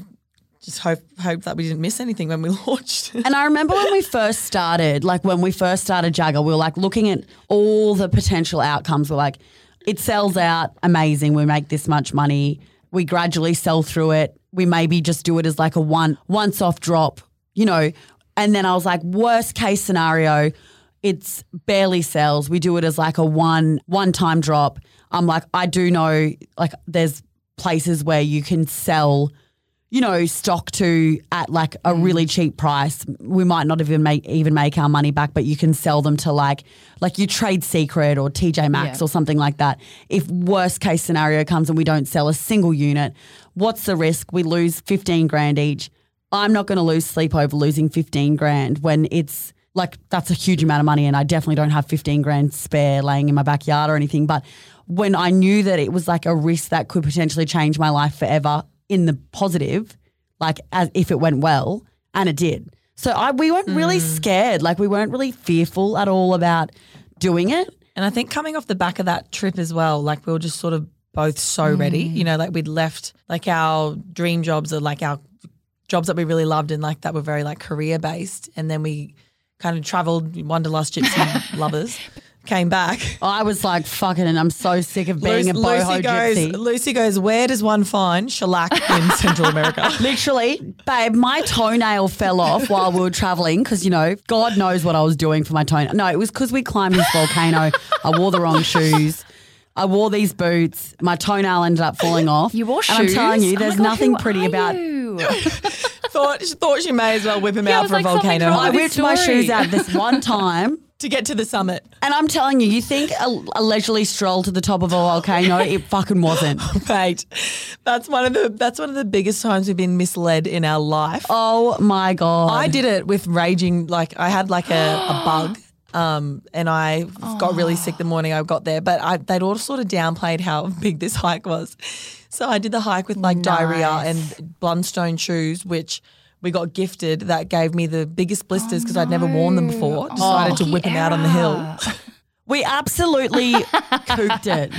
just hope hope that we didn't miss anything when we launched. And I remember when we first started, like when we first started Jagger, we were like looking at all the potential outcomes. We're like, it sells out, amazing. We make this much money. We gradually sell through it. We maybe just do it as like a one once off drop. You know, And then I was like, worst case scenario, it's barely sells. We do it as like a one one time drop. I'm like, I do know like there's places where you can sell, you know, stock to at like a mm. really cheap price. We might not even make even make our money back, but you can sell them to like like you trade secret or TJ Maxx Yeah. or something like that. If worst case scenario comes and we don't sell a single unit, what's the risk? We lose 15 grand each. I'm not going to lose sleep over losing 15 grand when it's like that's a huge amount of money and I definitely don't have 15 grand spare laying in my backyard or anything. But when I knew that it was like a risk that could potentially change my life forever in the positive, like as if it went well, and it did. So I we weren't really mm. scared. Like we weren't really fearful at all about doing it. And I think coming off the back of that trip as well, like we were just sort of both so ready. Mm. You know, like we'd left like our dream jobs or like our jobs that we really loved and like that were very like career based. And then we kind of traveled, wanderlust gypsy lovers, came back. I was like, fucking, and I'm so sick of being a boho Lucy goes, gypsy. Lucy goes, where does one find shellac in Central America? Literally, babe, my toenail fell off while we were traveling because, you know, God knows what I was doing for my toenail. No, it was because we climbed this volcano. I wore the wrong shoes. I wore these boots. My toenail ended up falling off. You wore shoes. And I'm telling you, Oh there's God, nothing pretty about. you? thought, she thought she may as well whip him Yeah, out for like, a volcano I whipped this my shoes out this one time. to get to the summit. And I'm telling you, you think a, a leisurely stroll to the top of a volcano? It fucking wasn't. Mate, that's one of the that's one of the biggest times we've been misled in our life. Oh my God. I did it with raging. Like I had like a, a bug, um, and I got really sick the morning I got there. But I, they'd all sort of downplayed how big this hike was. So I did the hike with like diarrhea and Blundstone shoes, which we got gifted. That gave me the biggest blisters because I'd never worn them before. Decided to whip them out on the hill. We absolutely cooked it.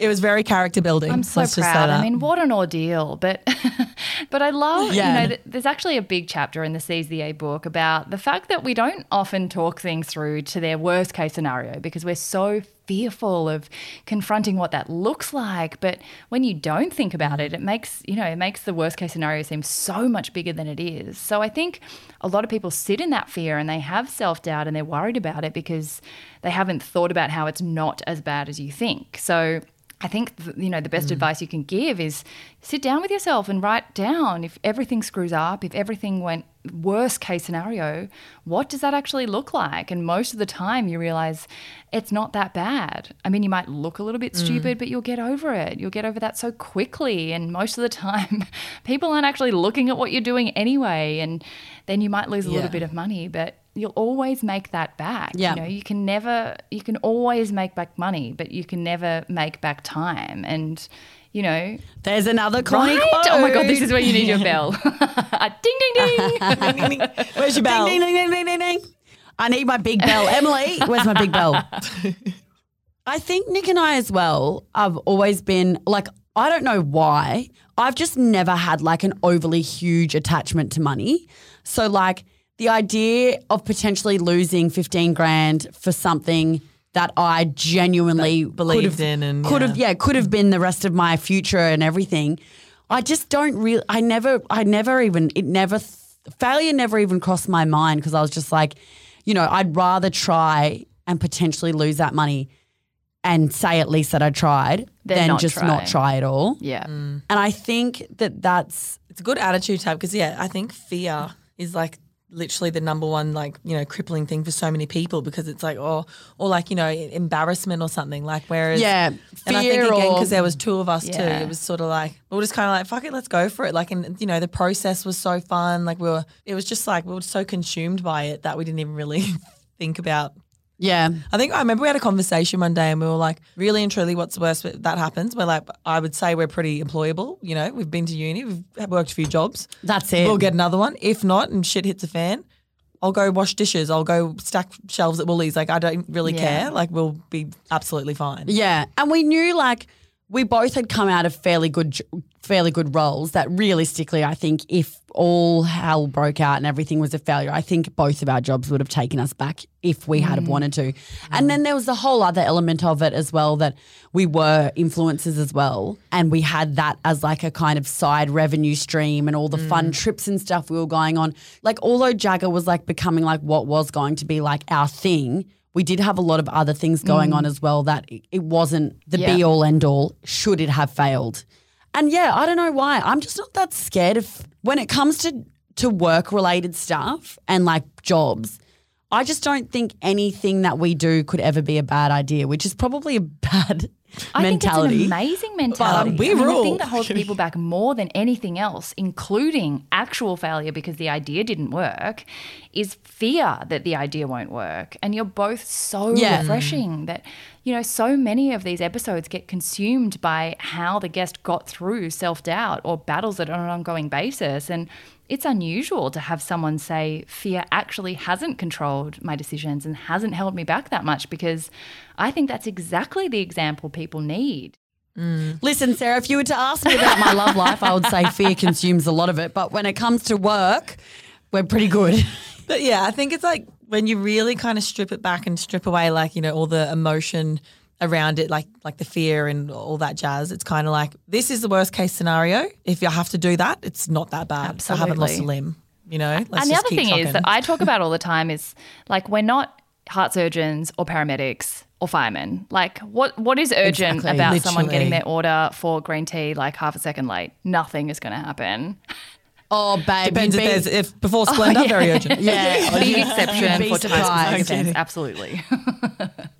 It was very character building. I'm so proud. I mean, what an ordeal! But, but I love, Yeah. you know, th- there's actually a big chapter in the Seize the Yay book about the fact that we don't often talk things through to their worst case scenario because we're so fearful of confronting what that looks like. But when you don't think about it, it makes you know it makes the worst case scenario seem so much bigger than it is. So I think a lot of people sit in that fear and they have self doubt and they're worried about it because they haven't thought about how it's not as bad as you think. So I think th- you know the best mm. advice you can give is sit down with yourself and write down if everything screws up, if everything went worst case scenario, what does that actually look like? And most of the time you realize it's not that bad. I mean, you might look a little bit mm. stupid, but you'll get over it. You'll get over that so quickly and most of the time people aren't actually looking at what you're doing anyway and then you might lose a Yeah. little bit of money, but you'll always make that back. Yeah. You know, you can never you can always make back money, but you can never make back time. And you know, There's another corny right? Oh my god, this is where you need your bell. ding ding ding. Where's your bell? Ding, ding, ding, ding, ding, ding. I need my big bell. Emily, where's my big bell? I think Nick and I as well have always been like, I don't know why. I've just never had like an overly huge attachment to money. So, like, the idea of potentially losing 15 grand for something that I genuinely believed could have, in and, could have, yeah. yeah, could have been the rest of my future and everything. I just don't really, I never, I never even, it never, failure never even crossed my mind because I was just like, you know, I'd rather try and potentially lose that money and say at least that I tried Than than not just try. not try at all. Yeah. Mm. And I think that that's, It's a good attitude to have because yeah, I think fear is like literally the number one like you know crippling thing for so many people because it's like oh or like you know embarrassment or something. Like whereas Yeah, and I think again because there was two of us too it was sort of like we were just kind of like fuck it let's go for it. Like and you know the process was so fun. Like we were it was just like we were so consumed by it that we didn't even really think about yeah. I think I remember we had a conversation one day and we were like, really and truly, what's the worst that happens? We're like, I would say we're pretty employable. You know, we've been to uni, we've worked a few jobs. That's it. We'll get another one. If not, and shit hits a fan, I'll go wash dishes. I'll go stack shelves at Woolies. Like, I don't really Yeah. care. Like, we'll be absolutely fine. Yeah. And we knew like we both had come out of fairly good fairly good roles that realistically I think if all hell broke out and everything was a failure, I think both of our jobs would have taken us back if we had have mm. wanted to. And mm. then there was the whole other element of it as well that we were influencers as well. And we had that as like a kind of side revenue stream and all the fun mm. trips and stuff we were going on. Like although Jagger was like becoming like what was going to be like our thing, we did have a lot of other things going on mm. as well that it- it wasn't the Yeah. be all end all should it have failed. And yeah, I don't know why. I'm just not that scared of when it comes to to work related stuff and like jobs. I just don't think anything that we do could ever be a bad idea, which is probably a bad I mentality. think it's an amazing mentality. we I mean, the thing that holds people back more than anything else, including actual failure because the idea didn't work, is fear that the idea won't work. And you're both so Yeah. refreshing that, you know, so many of these episodes get consumed by how the guest got through self doubt or battles it on an ongoing basis. And it's unusual to have someone say fear actually hasn't controlled my decisions and hasn't held me back that much because I think that's exactly the example people need. Mm. Listen, Sarah, if you were to ask me about my love life, I would say fear consumes a lot of it. But when it comes to work, we're pretty good. But yeah, I think it's like when you really kind of strip it back and strip away, like you know, all the emotion around it, like like the fear and all that jazz. It's kind of like this is the worst case scenario. If you have to do that, it's not that bad. I haven't lost a limb. You know, Let's and the just other keep thing is that I talk about all the time is like we're not heart surgeons or paramedics or firemen. Like what what is urgent Exactly. about someone getting their order for green tea like half a second late? Nothing is going to happen. Oh, babe. depends if be- there's if before oh, Splendour, very urgent. yeah. Big you'd exception for surprised. times kidding.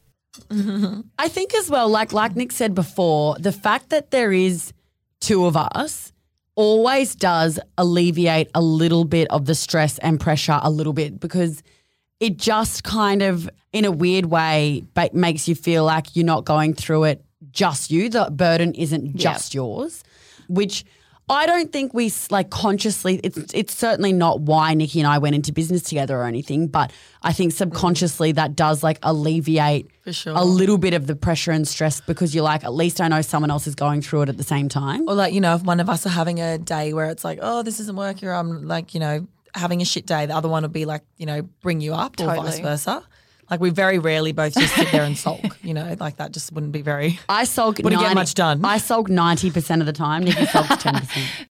I think as well, like like Nick said before, the fact that there is two of us always does alleviate a little bit of the stress and pressure a little bit because it just kind of in a weird way ba- makes you feel like you're not going through it just you. The burden isn't just yours which I don't think we like consciously. It's it's certainly not why Nikki and I went into business together or anything. But I think subconsciously that does like alleviate For sure. a little bit of the pressure and stress because you're like, at least I know someone else is going through it at the same time. Or like, you know, if one of us are having a day where it's like, oh, this isn't working, or I'm like, you know, having a shit day, the other one will be like, you know, bring you up or vice versa. Like we very rarely both just sit there and sulk, you know, like that just wouldn't be very I sulk. Wouldn't get much done. I sulk ninety percent of the time. Nikki sulks ten percent.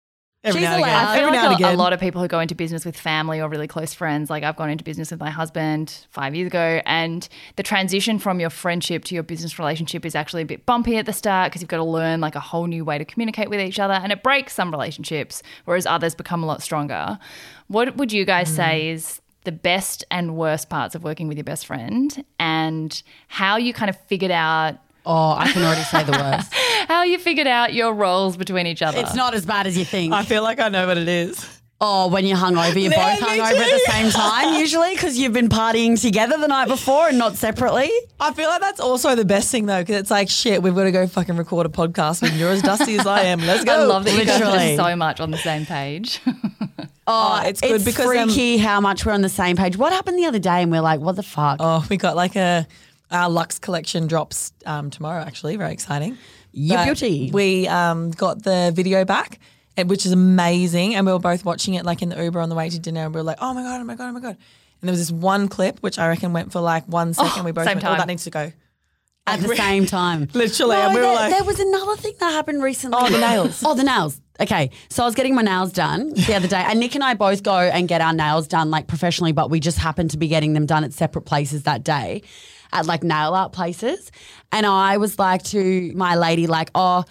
every She's now and again. allowed. I feel Every now and like a, a again. lot of people who go into business with family or really close friends, like I've gone into business with my husband five years ago, and the transition from your friendship to your business relationship is actually a bit bumpy at the start because you've got to learn like a whole new way to communicate with each other, and it breaks some relationships, whereas others become a lot stronger. What would you guys mm. say is the best and worst parts of working with your best friend, and how you kind of figured out Oh, I can already say the worst. how you figured out your roles between each other? it's not as bad as you think. I feel like I know what it is. Oh, when you're hungover, you're Yeah, both me hungover at the same time, usually, because you've been partying together the night before and not separately. I feel like that's also the best thing though, because it's like shit. We've got to go fucking record a podcast when you're as dusty as I am. Let's go. I love that you guys are so much on the same page. Oh, it's good it's because um, freaky how much we're on the same page. What happened the other day, and we're like, "What the fuck?" Oh, we got like a our Lux collection drops um, tomorrow. Actually, very exciting. But beauty. We um, got the video back, which is amazing. And we were both watching it like in the Uber on the way to dinner, and we were like, "Oh my god, oh my god, oh my god!" And there was this one clip which I reckon went for like one second. we both same went, "Oh, time. that needs to go." At the same time. Literally, No, and we were there, like, there was another thing that happened recently. Oh, the nails. oh, the nails. Okay, so I was getting my nails done the other day, and Nick and I both go and get our nails done like professionally, but we just happened to be getting them done at separate places that day, at like nail art places. And I was like to my lady, like, oh.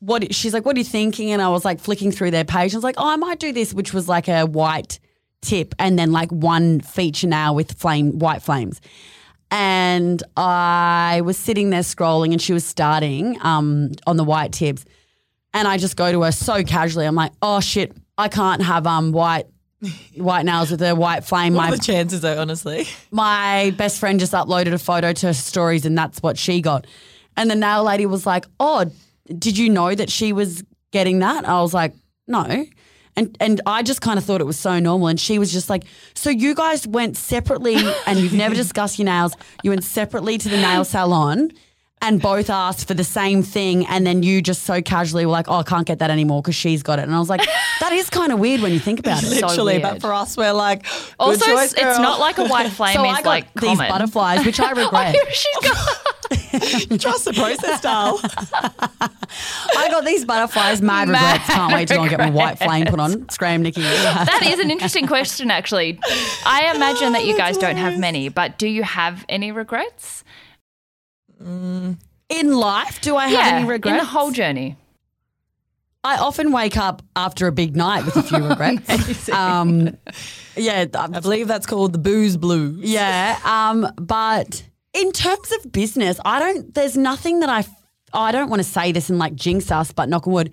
What she's like, what are you thinking? And I was like flicking through their page. I was like, oh, I might do this, which was like a white tip and then like one feature nail with flame white flames and I was sitting there scrolling and she was starting um, on the white tips. And I just go to her so casually. I'm like, oh shit, I can't have um white white nails with a white flame. what My are the chances though? Honestly, my best friend just uploaded a photo to her stories and that's what she got. And the nail lady was like, Oh, did you know that she was getting that? I was like, No. And and I just kind of thought it was so normal. And she was just like, So you guys went separately and you've never discussed your nails. You went separately to the nail salon. and both asked for the same thing, and then you just so casually were like, "Oh, I can't get that anymore because she's got it," and I was like, "That is kind of weird when you think about it." So Literally, but for us, we're like, good Also, choice, it's not like a white flame so is I got like these common. butterflies, which I regret. She's got trust the process, doll. I got these butterflies. Mad regrets. Can't wait to go and get my white flame put on. Scram, Nikki. that is an interesting question, actually. I imagine that you guys don't have many, but do you have any regrets? In life, do I have any regrets? in the whole journey. I often wake up after a big night with a few regrets. um, yeah, I'm- I believe that's called the booze blues. yeah. Um, but in terms of business, I don't. There's nothing that I. I don't want to say this and like jinx us, but knock on wood.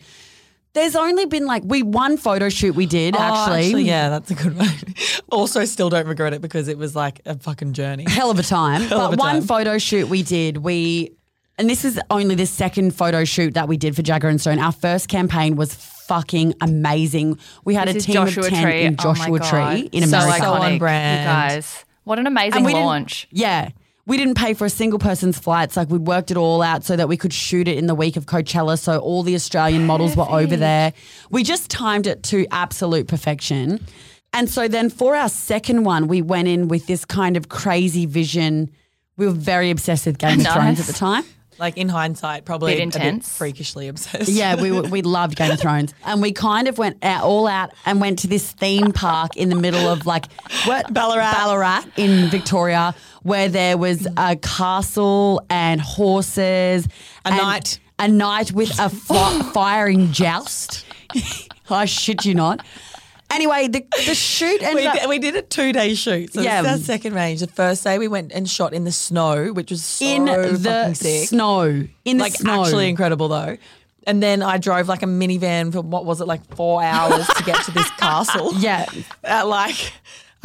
There's only been like we one photo shoot we did Oh, actually. yeah, that's a good one. also, still don't regret it because it was like a fucking journey. hell of a time. of but a one time. photo shoot we did, we and this is only the second photo shoot that we did for Jagger and Stone. Our first campaign was fucking amazing. We had This a team Joshua of ten Tree. in Oh my Joshua God. Tree in so America. So iconic, on brand. You guys, what an amazing And we launch. Yeah. We didn't pay for a single person's flights. Like we'd worked it all out so that we could shoot it in the week of Coachella. So all the Australian models were over there. We just timed it to absolute perfection. And so then for our second one, we went in with this kind of crazy vision. We were very obsessed with Game of Thrones at the time. Like in hindsight, probably Bit a bit intense. freakishly obsessed. Yeah, we we loved Game of Thrones, and we kind of went out, all out and went to this theme park in the middle of like what Ballarat. Ballarat in Victoria, where there was a castle and horses, A and knight. a knight with a fi- firing joust. I shit you not. Anyway, the the shoot ended We up. did, we did a two day shoot. So Yeah. this is our second range. The first day we went and shot in the snow, which was so in the sick. snow, in the like snow, actually incredible though. And then I drove like a minivan for what was it like four hours to get to this castle. yeah, At like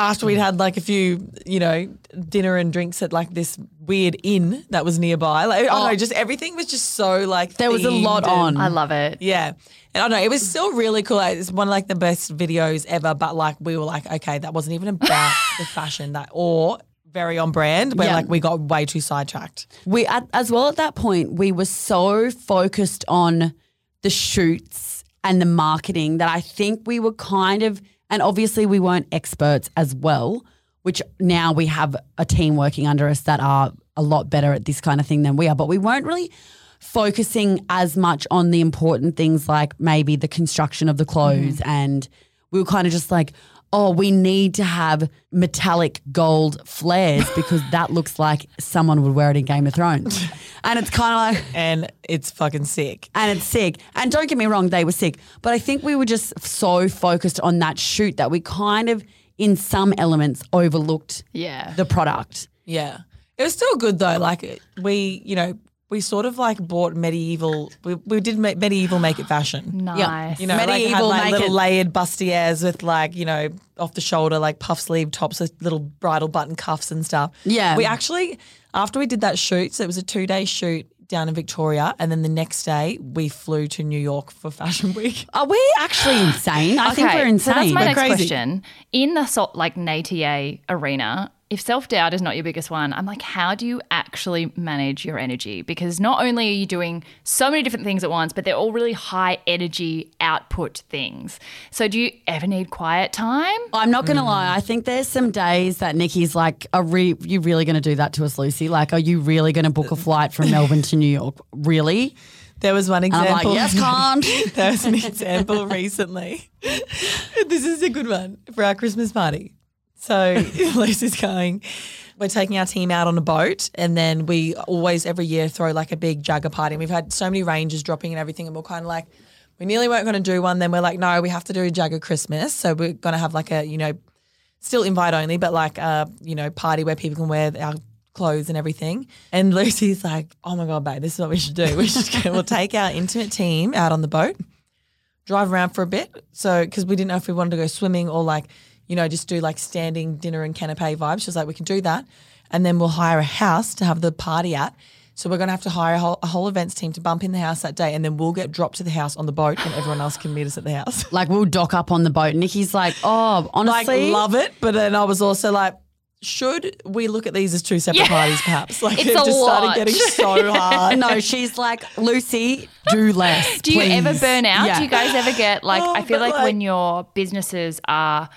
after we'd had like a few, you know, dinner and drinks at like this weird inn that was nearby. Like I don't know, oh. just everything was just so like There was a lot themed and- on. I love it. Yeah. And I don't know, it was still really cool. Like, It's one of like the best videos ever, but like we were like, okay, that wasn't even about the fashion that or very on brand, where Yeah. like we got way too sidetracked. we at, as well at that point we were so focused on the shoots and the marketing that I think we were kind of and obviously we weren't experts as well which now we have a team working under us that are a lot better at this kind of thing than we are. But we weren't really focusing as much on the important things like maybe the construction of the clothes. Mm-hmm. And we were kind of just like oh we need to have metallic gold flares because that looks like someone would wear it in Game of Thrones and it's kind of like And it's fucking sick. and it's sick. And don't get me wrong, they were sick. But I think we were just so focused on that shoot that we kind of, in some elements, overlooked Yeah. the product. Yeah. It was still good though. Like we, you know, we sort of like bought medieval. We, we did ma- medieval make it fashion. nice. You know, like had Medieval like make little it- layered bustiers with like you know off the shoulder like puff sleeve tops with little bridal button cuffs and stuff. Yeah. we actually after we did that shoot, so it was a two day shoot down in Victoria, and then the next day we flew to New York for Fashion Week. Are we actually insane? I think we're insane. So that's my We're next crazy. question. In the sort like NATA arena, if self doubt is not your biggest one, I'm like, how do you actually manage your energy? Because not only are you doing so many different things at once, but they're all really high energy output things. So do you ever need quiet time? I'm not going Mm. to lie. I think there's some days that Nikki's like, are re- you really going to do that to us, Lucy? Like, are you really going to book a flight from Melbourne to New York? Really? There was one And I'm example. like, yes, can't. there was an example recently. this is a good one for our Christmas party. So Lucy's going, we're taking our team out on a boat, and then we always every year throw like a big Jagger party. And we've had so many rangers dropping and everything, and we're kind of like, we nearly weren't going to do one. Then we're like, no, we have to do a Jagger Christmas. So we're going to have like a, you know, still invite only, but like a, you know, party where people can wear our clothes and everything. And Lucy's like, oh my God, babe, this is what we should do. We should we'll take our intimate team out on the boat, drive around for a bit. So, because we didn't know if we wanted to go swimming or like, you know, just do like standing dinner and canapé vibes. She was like, we can do that. And then we'll hire a house to have the party at. So we're going to have to hire a whole, a whole events team to bump in the house that day, and then we'll get dropped to the house on the boat, and everyone else can meet us at the house. like, we'll dock up on the boat. Nikki's like, oh, like honestly. love it, but then I was also like, should we look at these as two separate Yeah. parties, perhaps? Like It's it a just started getting so hard. no, she's like, Lucy, do less. Do you ever burn out? Yeah. Do you guys ever get like? Oh, I feel like, like- when your businesses are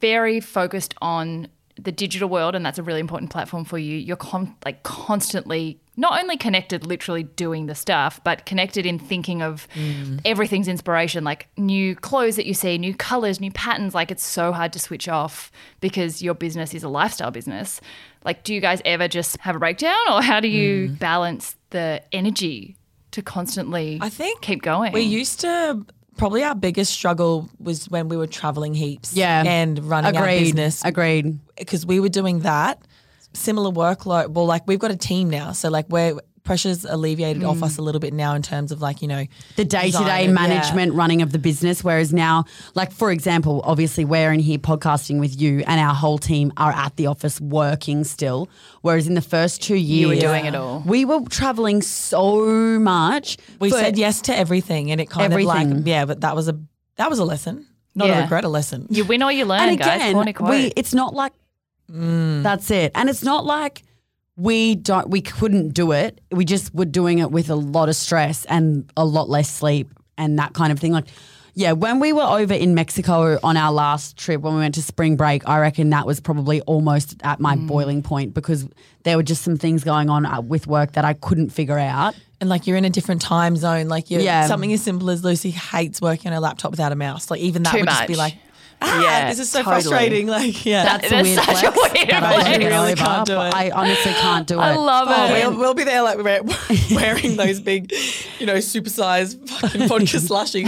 very focused on the digital world, and that's a really important platform for you. You're con- like constantly not only connected, literally doing the stuff, but connected in thinking of Mm. everything's inspiration, like new clothes that you see, new colors, new patterns. Like it's so hard to switch off because your business is a lifestyle business. Like, do you guys ever just have a breakdown, or how do you Mm. balance the energy to constantly? I think keep going. We used to probably our biggest struggle was when we were traveling heaps. Yeah. And running our business Agreed. because we were doing that. Similar workload. Well, like we've got a team now, so like we're pressure's alleviated off us a little bit now in terms of like you know the day to day design, management running of the business. Whereas now, like for example, obviously we're in here podcasting with you, and our whole team are at the office working still. Whereas in the first two years, You were doing it all. We were traveling so much. We said yes to everything, and it kind of like yeah, but that was a that was a lesson, not Yeah. a regret, a lesson. You win or you learn, and guys. again, Corny quote. we it's not like Mm. that's it, and it's not like we don't we couldn't do it. We just were doing it with a lot of stress and a lot less sleep and that kind of thing. Like, yeah, when we were over in Mexico on our last trip when we went to spring break, I reckon that was probably almost at my Mm. boiling point because there were just some things going on uh, with work that I couldn't figure out. And like you're in a different time zone. Like you're Yeah. something as simple as Lucy hates working on her laptop without a mouse. Like even that Too would just be like, ah, Yeah, this is so totally. frustrating. Like yeah, That's, That's a weird such a weird that I flex. should You really can't do it. I honestly can't do it. I love Oh, it. we'll, we'll be there like we're wearing those big, you know, supersized fucking vodka slushies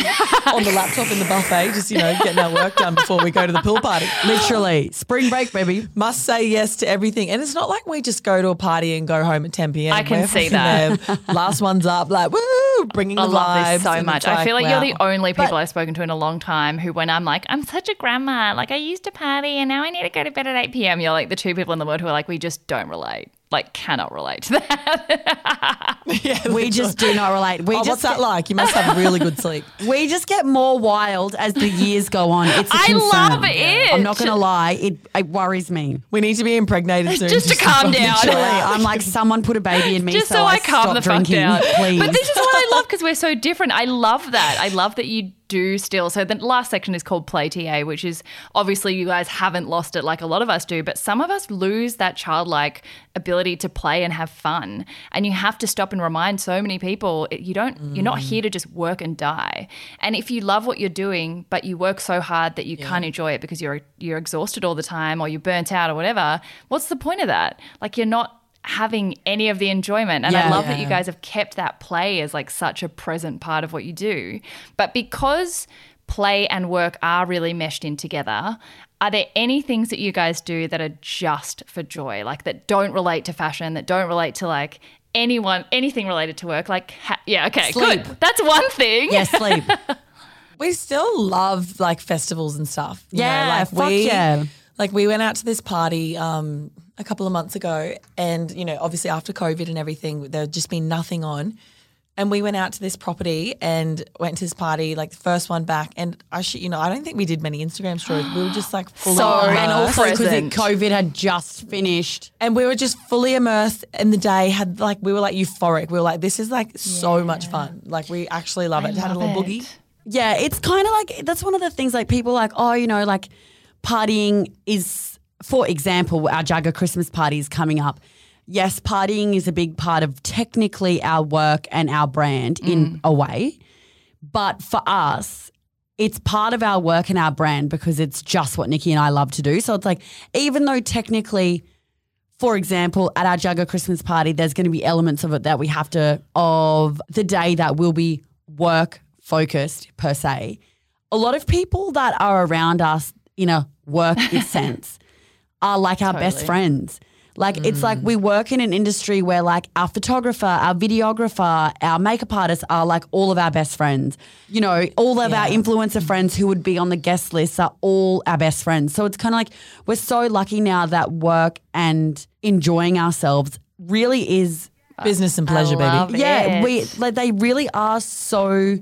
on the laptop in the buffet, just, you know, getting our work done before we go to the pool party. Literally, spring break, baby. Must say yes to everything. And it's not like we just go to a party and go home at 10 p.m. I can We're see that. there, last one's up, like, woo, bringing I the love vibes. this so much. it's I feel like wow. you're the only people I've spoken to in a long time who, when I'm like, I'm such a grandma, like I used to party and now I need to go to bed at 8 p.m. You're like the two people in the world who are like, we just don't relate, like cannot relate to that. Yeah, We just do not relate. We Oh, just what's that like? You must have really good sleep. We just get more wild as the years go on. It's a I concern. love it. I'm not going to lie. It, it worries me. We need to be impregnated soon. Just to calm down. chill Literally, out. I'm like, someone put a baby in me just so, so, I, I calm stop the fuck down. please. But this is what I love because we're so different. I love that. I love that you do still. So the last section is called Play TA, which is obviously you guys haven't lost it like a lot of us do, but some of us lose that childlike ability to play and have fun. And you have to stop and remind so many people you don't. You're not mm. here to just work and die. And if you love what you're doing, but you work so hard that you can't enjoy it because you're you're exhausted all the time or you're burnt out or whatever, what's the point of that? Like you're not having any of the enjoyment. And I Yeah. love that you guys have kept that play as like such a present part of what you do. But because play and work are really meshed in together, are there any things that you guys do that are just for joy, like that don't relate to fashion, that don't relate to like anyone, anything related to work? Like, ha- yeah, okay, Sleep. good. That's one thing. yes, sleep. we still love like festivals and stuff. you know, Yeah, like fuck we, yeah. Like we went out to this party um, a couple of months ago, and you know, obviously after COVID and everything, there had just been nothing on. And we went out to this property and went to this party, like the first one back. And I, sh- you know, I don't think we did many Instagram stories. We were just like fully So- immersed. and also because. COVID had just finished. and we were just fully immersed in the day. Had like we were like euphoric. We were like, this is like so much fun. Like we actually love it. Had a little it. boogie. Yeah, it's kind of like that's one of the things like people like, oh, you know, like partying is, for example, our Jagger Christmas party is coming up. Yes, partying is a big part of technically our work and our brand in mm. a way. But for us, it's part of our work and our brand because it's just what Nikki and I love to do. So it's like, even though technically, for example, at our Jagger Christmas party, there's going to be elements of it that we have to, of the day that will be work focused per se. A lot of people that are around us in a work sense are like our best friends. Like it's like mm. we work in an industry where like our photographer, our videographer, our makeup artists are like all of our best friends. You know, all of our influencer friends who would be on the guest list are all our best friends. So it's kind of like we're so lucky now that work and enjoying ourselves really is Business and pleasure, I love baby. yeah, it. we like they really are so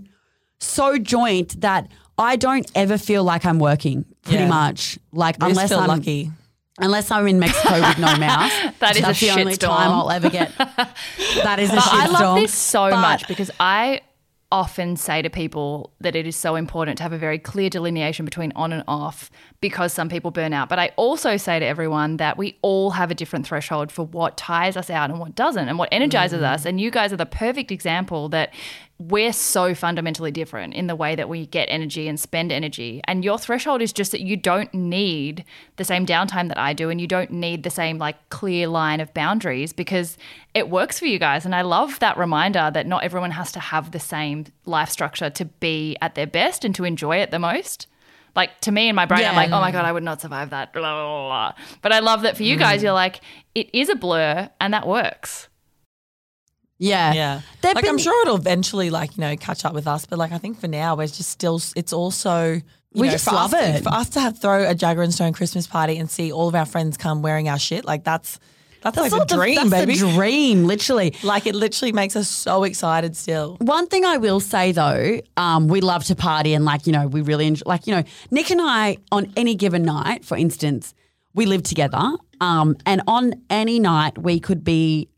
so joint that I don't ever feel like I'm working pretty Yeah. much. Like I unless feel I'm lucky. Unless I'm in Mexico with no mouse. That is a That's the only shitstorm. time I'll ever get. That is a But I love shitstorm. this so But- much because I often say to people that it is so important to have a very clear delineation between on and off because some people burn out. But I also say to everyone that we all have a different threshold for what tires us out and what doesn't and what energizes mm. us. And you guys are the perfect example that we're so fundamentally different in the way that we get energy and spend energy. And your threshold is just that you don't need the same downtime that I do and you don't need the same like clear line of boundaries because it works for you guys. And I love that reminder that not everyone has to have the same life structure to be at their best and to enjoy it the most. Like to me in my brain, I'm like, oh my God, I would not survive that. Blah, blah, blah, blah. But I love that for you guys, mm. you're like, it is a blur and that works. Yeah. Yeah. There've like I'm sure it'll eventually like, you know, catch up with us. But like I think for now we're just still it's also you We know, just love us, it. For us to have throw a Jagger and Stone Christmas party and see all of our friends come wearing our shit, like that's that's, That's like the dream, that's baby. the dream, literally. like it literally makes us so excited still. One thing I will say though, um, we love to party and like, you know, we really enjoy, like, you know, Nick and I on any given night, for instance, we live together. Um, and on any night we could be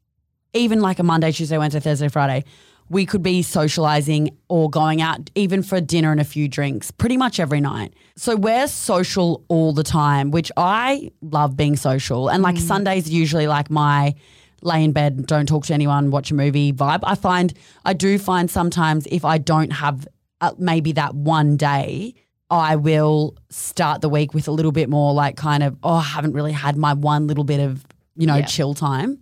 even like a Monday, Tuesday, Wednesday, Thursday, Friday, we could be socializing or going out even for dinner and a few drinks pretty much every night. So we're social all the time, which I love being social. And like Sundays usually like my lay in bed, don't talk to anyone, watch a movie vibe. I find I do find sometimes if I don't have uh, maybe that one day, I will start the week with a little bit more like kind of oh, I haven't really had my one little bit of, you know, Yeah. chill time.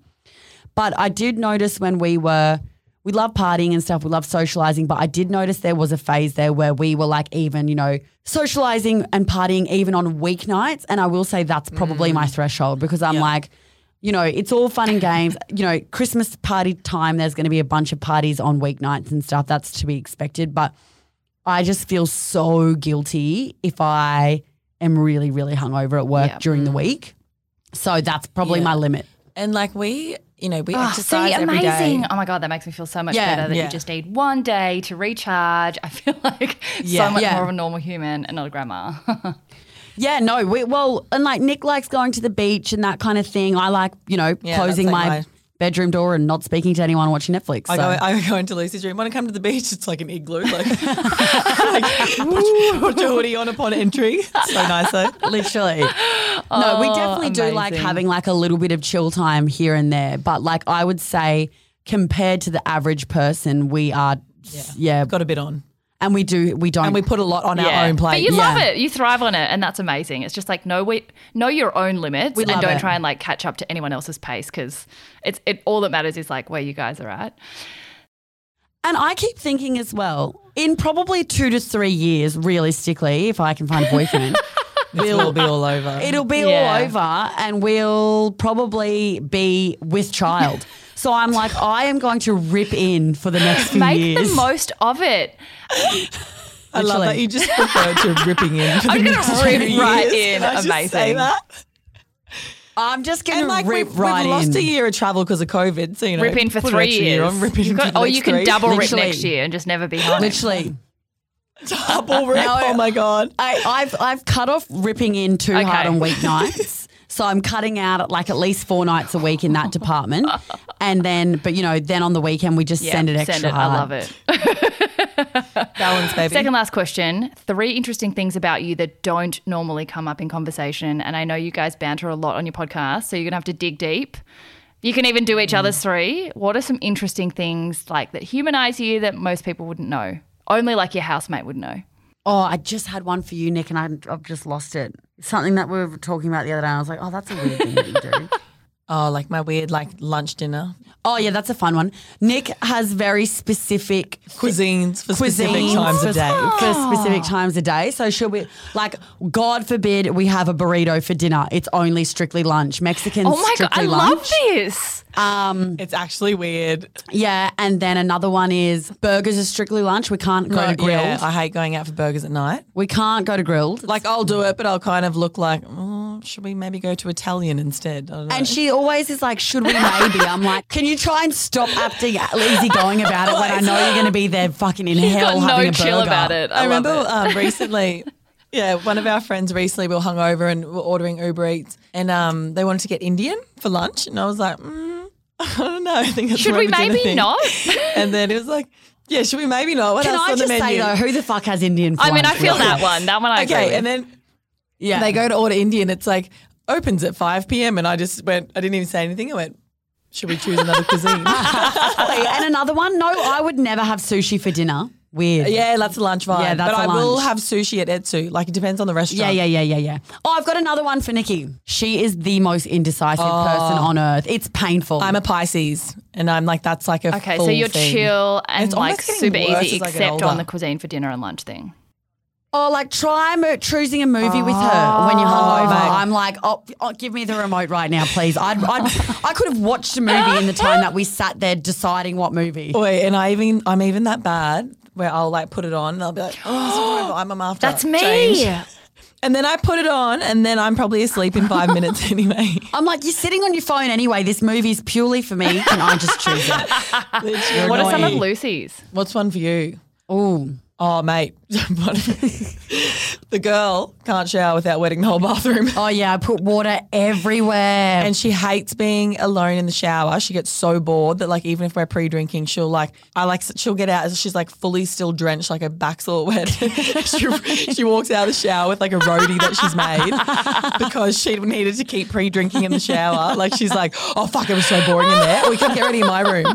But I did notice when we were, we love partying and stuff, we love socializing, but I did notice there was a phase there where we were like even, you know, socializing and partying even on weeknights. And I will say that's probably my mm. threshold because I'm like, you know, it's all fun and games. You know, Christmas party time, there's going to be a bunch of parties on weeknights and stuff. That's to be expected. But I just feel so guilty if I am really, really hungover at work Yeah. during the mm. week. So that's probably Yeah. my limit. And like we, you know, we Oh, exercise see, every amazing. day. Oh my God, that makes me feel so much Yeah, better that yeah. you just need one day to recharge. I feel like Yeah. so much more of a normal human and not a grandma. Yeah, no, we well, and like Nick likes going to the beach and that kind of thing. I like, you know, closing like my, my- bedroom door and not speaking to anyone watching Netflix. I so. go, I go into Lucy's room. Want to come to the beach? It's like an igloo. Like, like put, put your hoodie on upon entry. So nice though. Literally. no, we oh, definitely do like having like a little bit of chill time here and there. But like I would say, compared to the average person, we are, yeah, Got a bit on, and we do, we don't. and we put a lot on our own plate. But you love it. You thrive on it, and that's amazing. It's just like know we, know your own limits, We and don't it. try and like catch up to anyone else's pace because it's it. All that matters is like where you guys are at. and I keep thinking as well, in probably two to three years, realistically, if I can find a boyfriend, We'll be all over. It'll be Yeah. all over and we'll probably be with child. So I'm like, I am going to rip in for the next few Make years. the most of it. I love that you just prefer to ripping in. For I'm the gonna next rip right years. in. Can I just Amazing. Say that? I'm just going to like rip we've, right we've lost in. a year of travel because of COVID. So you know, Rip in for three extra year years. on, rip in You've for got- or you can three. double rip next year and just never be home. Literally. double rip. No, oh my god. I, I've I've cut off ripping in too Okay. hard on weeknights. so I'm cutting out at like at least four nights a week in that department. And then but you know, then on the weekend we just Yeah, send it extra Send it. hard. I love it. Balance, baby. Second last question. Three interesting things about you that don't normally come up in conversation. And I know you guys banter a lot on your podcast, so you're going to have to dig deep. You can even do each Mm. other's three. What are some interesting things like that humanize you that most people wouldn't know? Only like your housemate would know. Oh, I just had one for you, Nick, and I, I've just lost it. Something that we were talking about the other day. And I was like, oh, that's a weird thing that you do. oh, like my weird like lunch dinner Oh yeah, that's a fun one. Nick has very specific cuisines for specific cuisines times for, ah. of day. for specific times a day. So she'll like, God forbid we have a burrito for dinner. It's only strictly lunch. Mexican. Oh my God, I lunch. love this. Um, It's actually weird. yeah, and then another one is burgers are strictly lunch. We can't go to Grill'd. Yeah, I hate going out for burgers at night. we can't go to Grill'd. Like I'll do it, but I'll kind of look like, oh, should we maybe go to Italian instead? I don't know. and she always is like, should we maybe? I'm like, can you try and stop acting lazy going about it when I know you're going to be there fucking in You've hell got having no a chill burger? about it. I, I love remember it. um, recently Yeah, one of our friends recently we were hungover and were ordering Uber Eats, and um, they wanted to get Indian for lunch, and I was like, mm, I don't know. I think that's Should we of a dinner maybe thing. not? And then it was like, yeah, should we maybe not? What Can else I on just the say though, who the fuck has Indian? For I mean, I feel that one. That one I okay, with. and then Yeah, they go to order Indian. It's like opens at five p.m. and I just went. I didn't even say anything. I went. Should we choose another cuisine? And another one. No, I would never have sushi for dinner. Weird. yeah, that's a lunch vibe. Yeah, that's but a I will have sushi at Etsu. Like it depends on the restaurant. yeah, yeah, yeah, yeah. Yeah. Oh, I've got another one for Nikki. She is the most indecisive oh. person on earth. It's painful. I'm a Pisces, and I'm like that's like a okay, so you're thing. chill and It's like super easy, as I get except on the cuisine for dinner and lunch thing. oh, like try mo- choosing a movie with her when you're hungover. Oh. I'm like, oh, oh, give me the remote right now, please. I'd, I'd, I could have watched a movie in the time that we sat there deciding what movie. Wait, and I even I'm even that bad where I'll like put it on and I'll be like, oh, I'm, I'm after. That's me. change. And then I put it on, and then I'm probably asleep in five minutes anyway. I'm like, you're sitting on your phone anyway. This movie's purely for me. Can I just choose it? Literally. What are some of. Lucy's? What's one for you? Oh, Oh, mate, the girl can't shower without wetting the whole bathroom. oh yeah. I put water everywhere. And she hates being alone in the shower. She gets so bored that like even if we're pre-drinking, she'll like I like she'll get out. As she's like fully still drenched, like her back's all wet. she, she walks out of the shower with like a roadie that she's made because she needed to keep pre-drinking in the shower. Like she's like, oh fuck, it was so boring in there. We can't get ready in my room.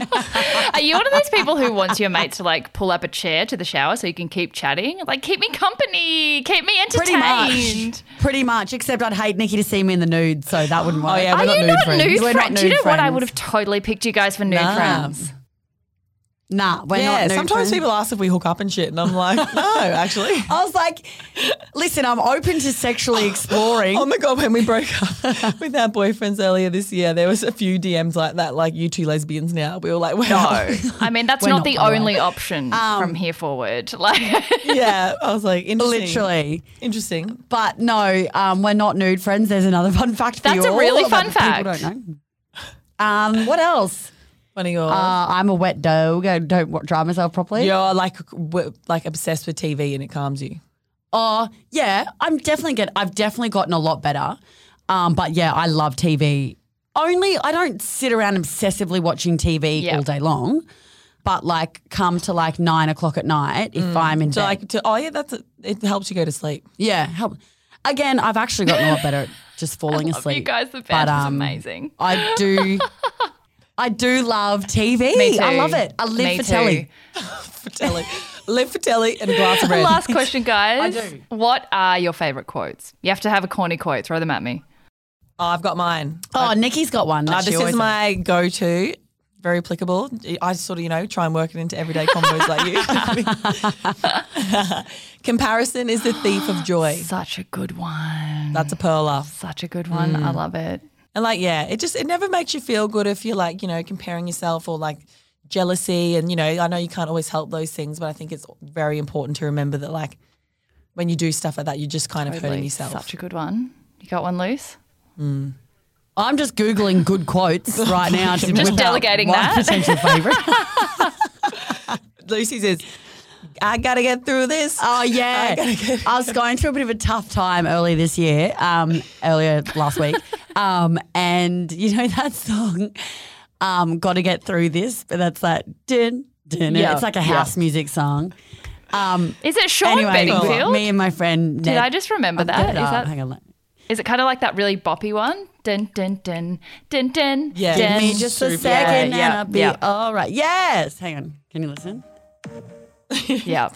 Are you one of those people who wants your mates to like pull up a chair to the shower so you can keep chatting? Like, keep me company, keep me Pretty entertained. much. Pretty much. Except I'd hate Nikki to see me in the nude, so that wouldn't oh, work. Oh yeah, Are we're not you nude not friends. nude We're not friends? Do you know nude what? I would have totally picked you guys for nude Nah. friends. Nah, we're Yeah, not nude sometimes friends. people ask if we hook up and shit, and I'm like, no, actually. I was like, listen, I'm open to sexually exploring. Oh my god, when we broke up with our boyfriends earlier this year, there was a few DMs like that, like you two lesbians now. We were like, wow. I mean, that's not, not, the by the way. only option from here forward. Like, yeah. I was like, interesting. Literally. Interesting. But no, um, we're not nude friends. There's another fun fact for That's you a all really that fun people fact. don't know. Um, what else? One of yours. Uh, I'm a wet dog. I don't wa- dry myself properly. You're like w- like obsessed with TV and it calms you. Oh, yeah. I'm definitely get. I've definitely gotten a lot better. Um, but yeah, I love TV. Only I don't sit around obsessively watching TV Yeah. all day long. But like, come to like nine o'clock at night if I'm in So bed. like, to, oh yeah, that's a, it helps you go to sleep. yeah, help. Again, I've actually gotten a lot better at just falling love asleep. you guys, the But, band is um, amazing. I do. I do love TV. Me too. I love it. I live Me for too. telly. For telly, live for telly and a glass of red. Last question, guys. I do. What are your favorite quotes? You have to have a corny quote. Throw them at me. Oh, I've got mine. Oh, Nikki's got one. that Uh, she this is always my go-to. Very applicable. I sort of, you know, try and work it into everyday combos like you. Comparison is the thief of joy. Such a good one. That's a perler. Such a good one. Mm. I love it. And like, yeah, it just it never makes you feel good if you're like, you know, comparing yourself or like jealousy. And you know, I know you can't always help those things, but I think it's very important to remember that like when you do stuff like that, you're just kind of hurting Totally. yourself. Such a good one. You got one loose? Hmm. I'm just googling good quotes right now. Just whip out delegating my that. potential favorite. Lucy says, "I gotta get through this." Oh yeah, I was going through a bit of a tough time early this year, um, earlier last week, um, and you know that song, um, "Got to Get Through This," but that's that din din. Yeah, It's like a yeah. house music song. Um, Is it Sean anyway, Bedingfield? me and my friend. Did I just remember I'll that? get it Is up. that- Hang on. Is it kind of like that really boppy one? Dun dun dun dun dun. Yeah. Give me just a second Yeah, and I'll be yeah. all right. Yes. Hang on. Can you listen? Yeah.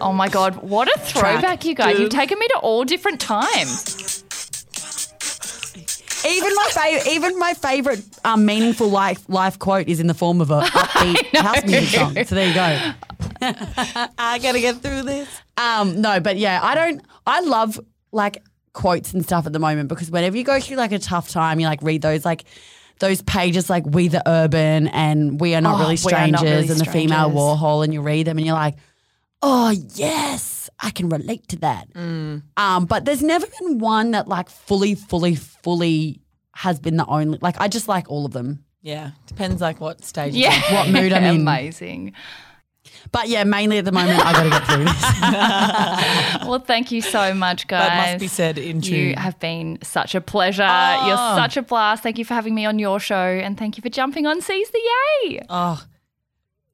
Oh my god, what a throwback, you guys! You've taken me to all different times. Even my favorite, even my favorite um, meaningful life life quote is in the form of a upbeat house music song. So there you go. I gotta get through this. Um, no, but yeah, I don't. I love like quotes and stuff at the moment because whenever you go through like a tough time, you like read those like those pages like We the Urban and We Are Not Oh, Really Are Not Strangers Really and the Female Warhol, and you read them and you're like, oh yes, I can relate to that. Mm. Um, but there's never been one that like fully, fully, fully has been the only. Like I just like all of them. Yeah, depends like what stage. Yeah. you're What mood I'm in. Amazing. But yeah, mainly at the moment, I got to get through this. Well, thank you so much, guys. That must be said in You have been such a pleasure. Oh. You're such a blast. Thank you for having me on your show, and thank you for jumping on Seize the Yay. Oh,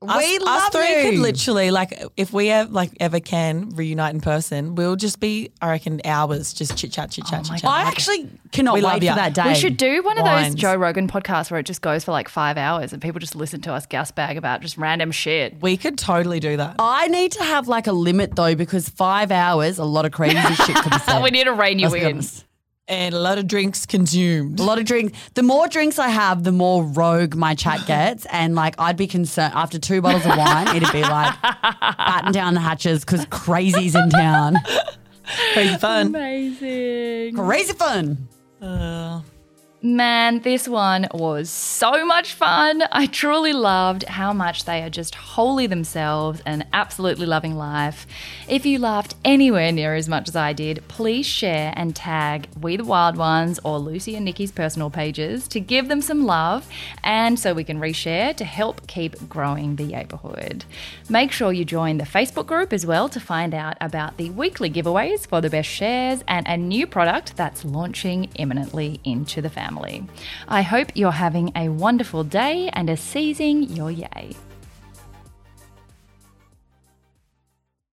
we us, love us three you. could literally like if we ever like ever can reunite in person, we'll just be I reckon hours just chit chat, chit chat, Oh my chit chat. I actually cannot We love wait for that day. We should do one of those Joe Rogan podcasts where it just goes for like five hours and people just listen to us gas bag about just random shit. We could totally do that. I need to have like a limit though, because five hours, a lot of crazy shit could be said. we need to rein you Let's in. Honest. And a lot of drinks consumed. A lot of drinks. The more drinks I have, the more rogue my chat gets. And like, I'd be concerned after two bottles of wine, it'd be like, batten down the hatches because crazy's in town. Crazy fun. Amazing. Crazy fun. Uh, Man, this one was so much fun. I truly loved how much they are just wholly themselves and absolutely loving life. If you laughed anywhere near as much as I did, please share and tag We the Wild Ones or Lucy and Nikki's personal pages to give them some love and so we can reshare to help keep growing the neighborhood. Make sure you join the Facebook group as well to find out about the weekly giveaways for the best shares and a new product that's launching imminently into the family. I hope you're having a wonderful day and are seizing your yay.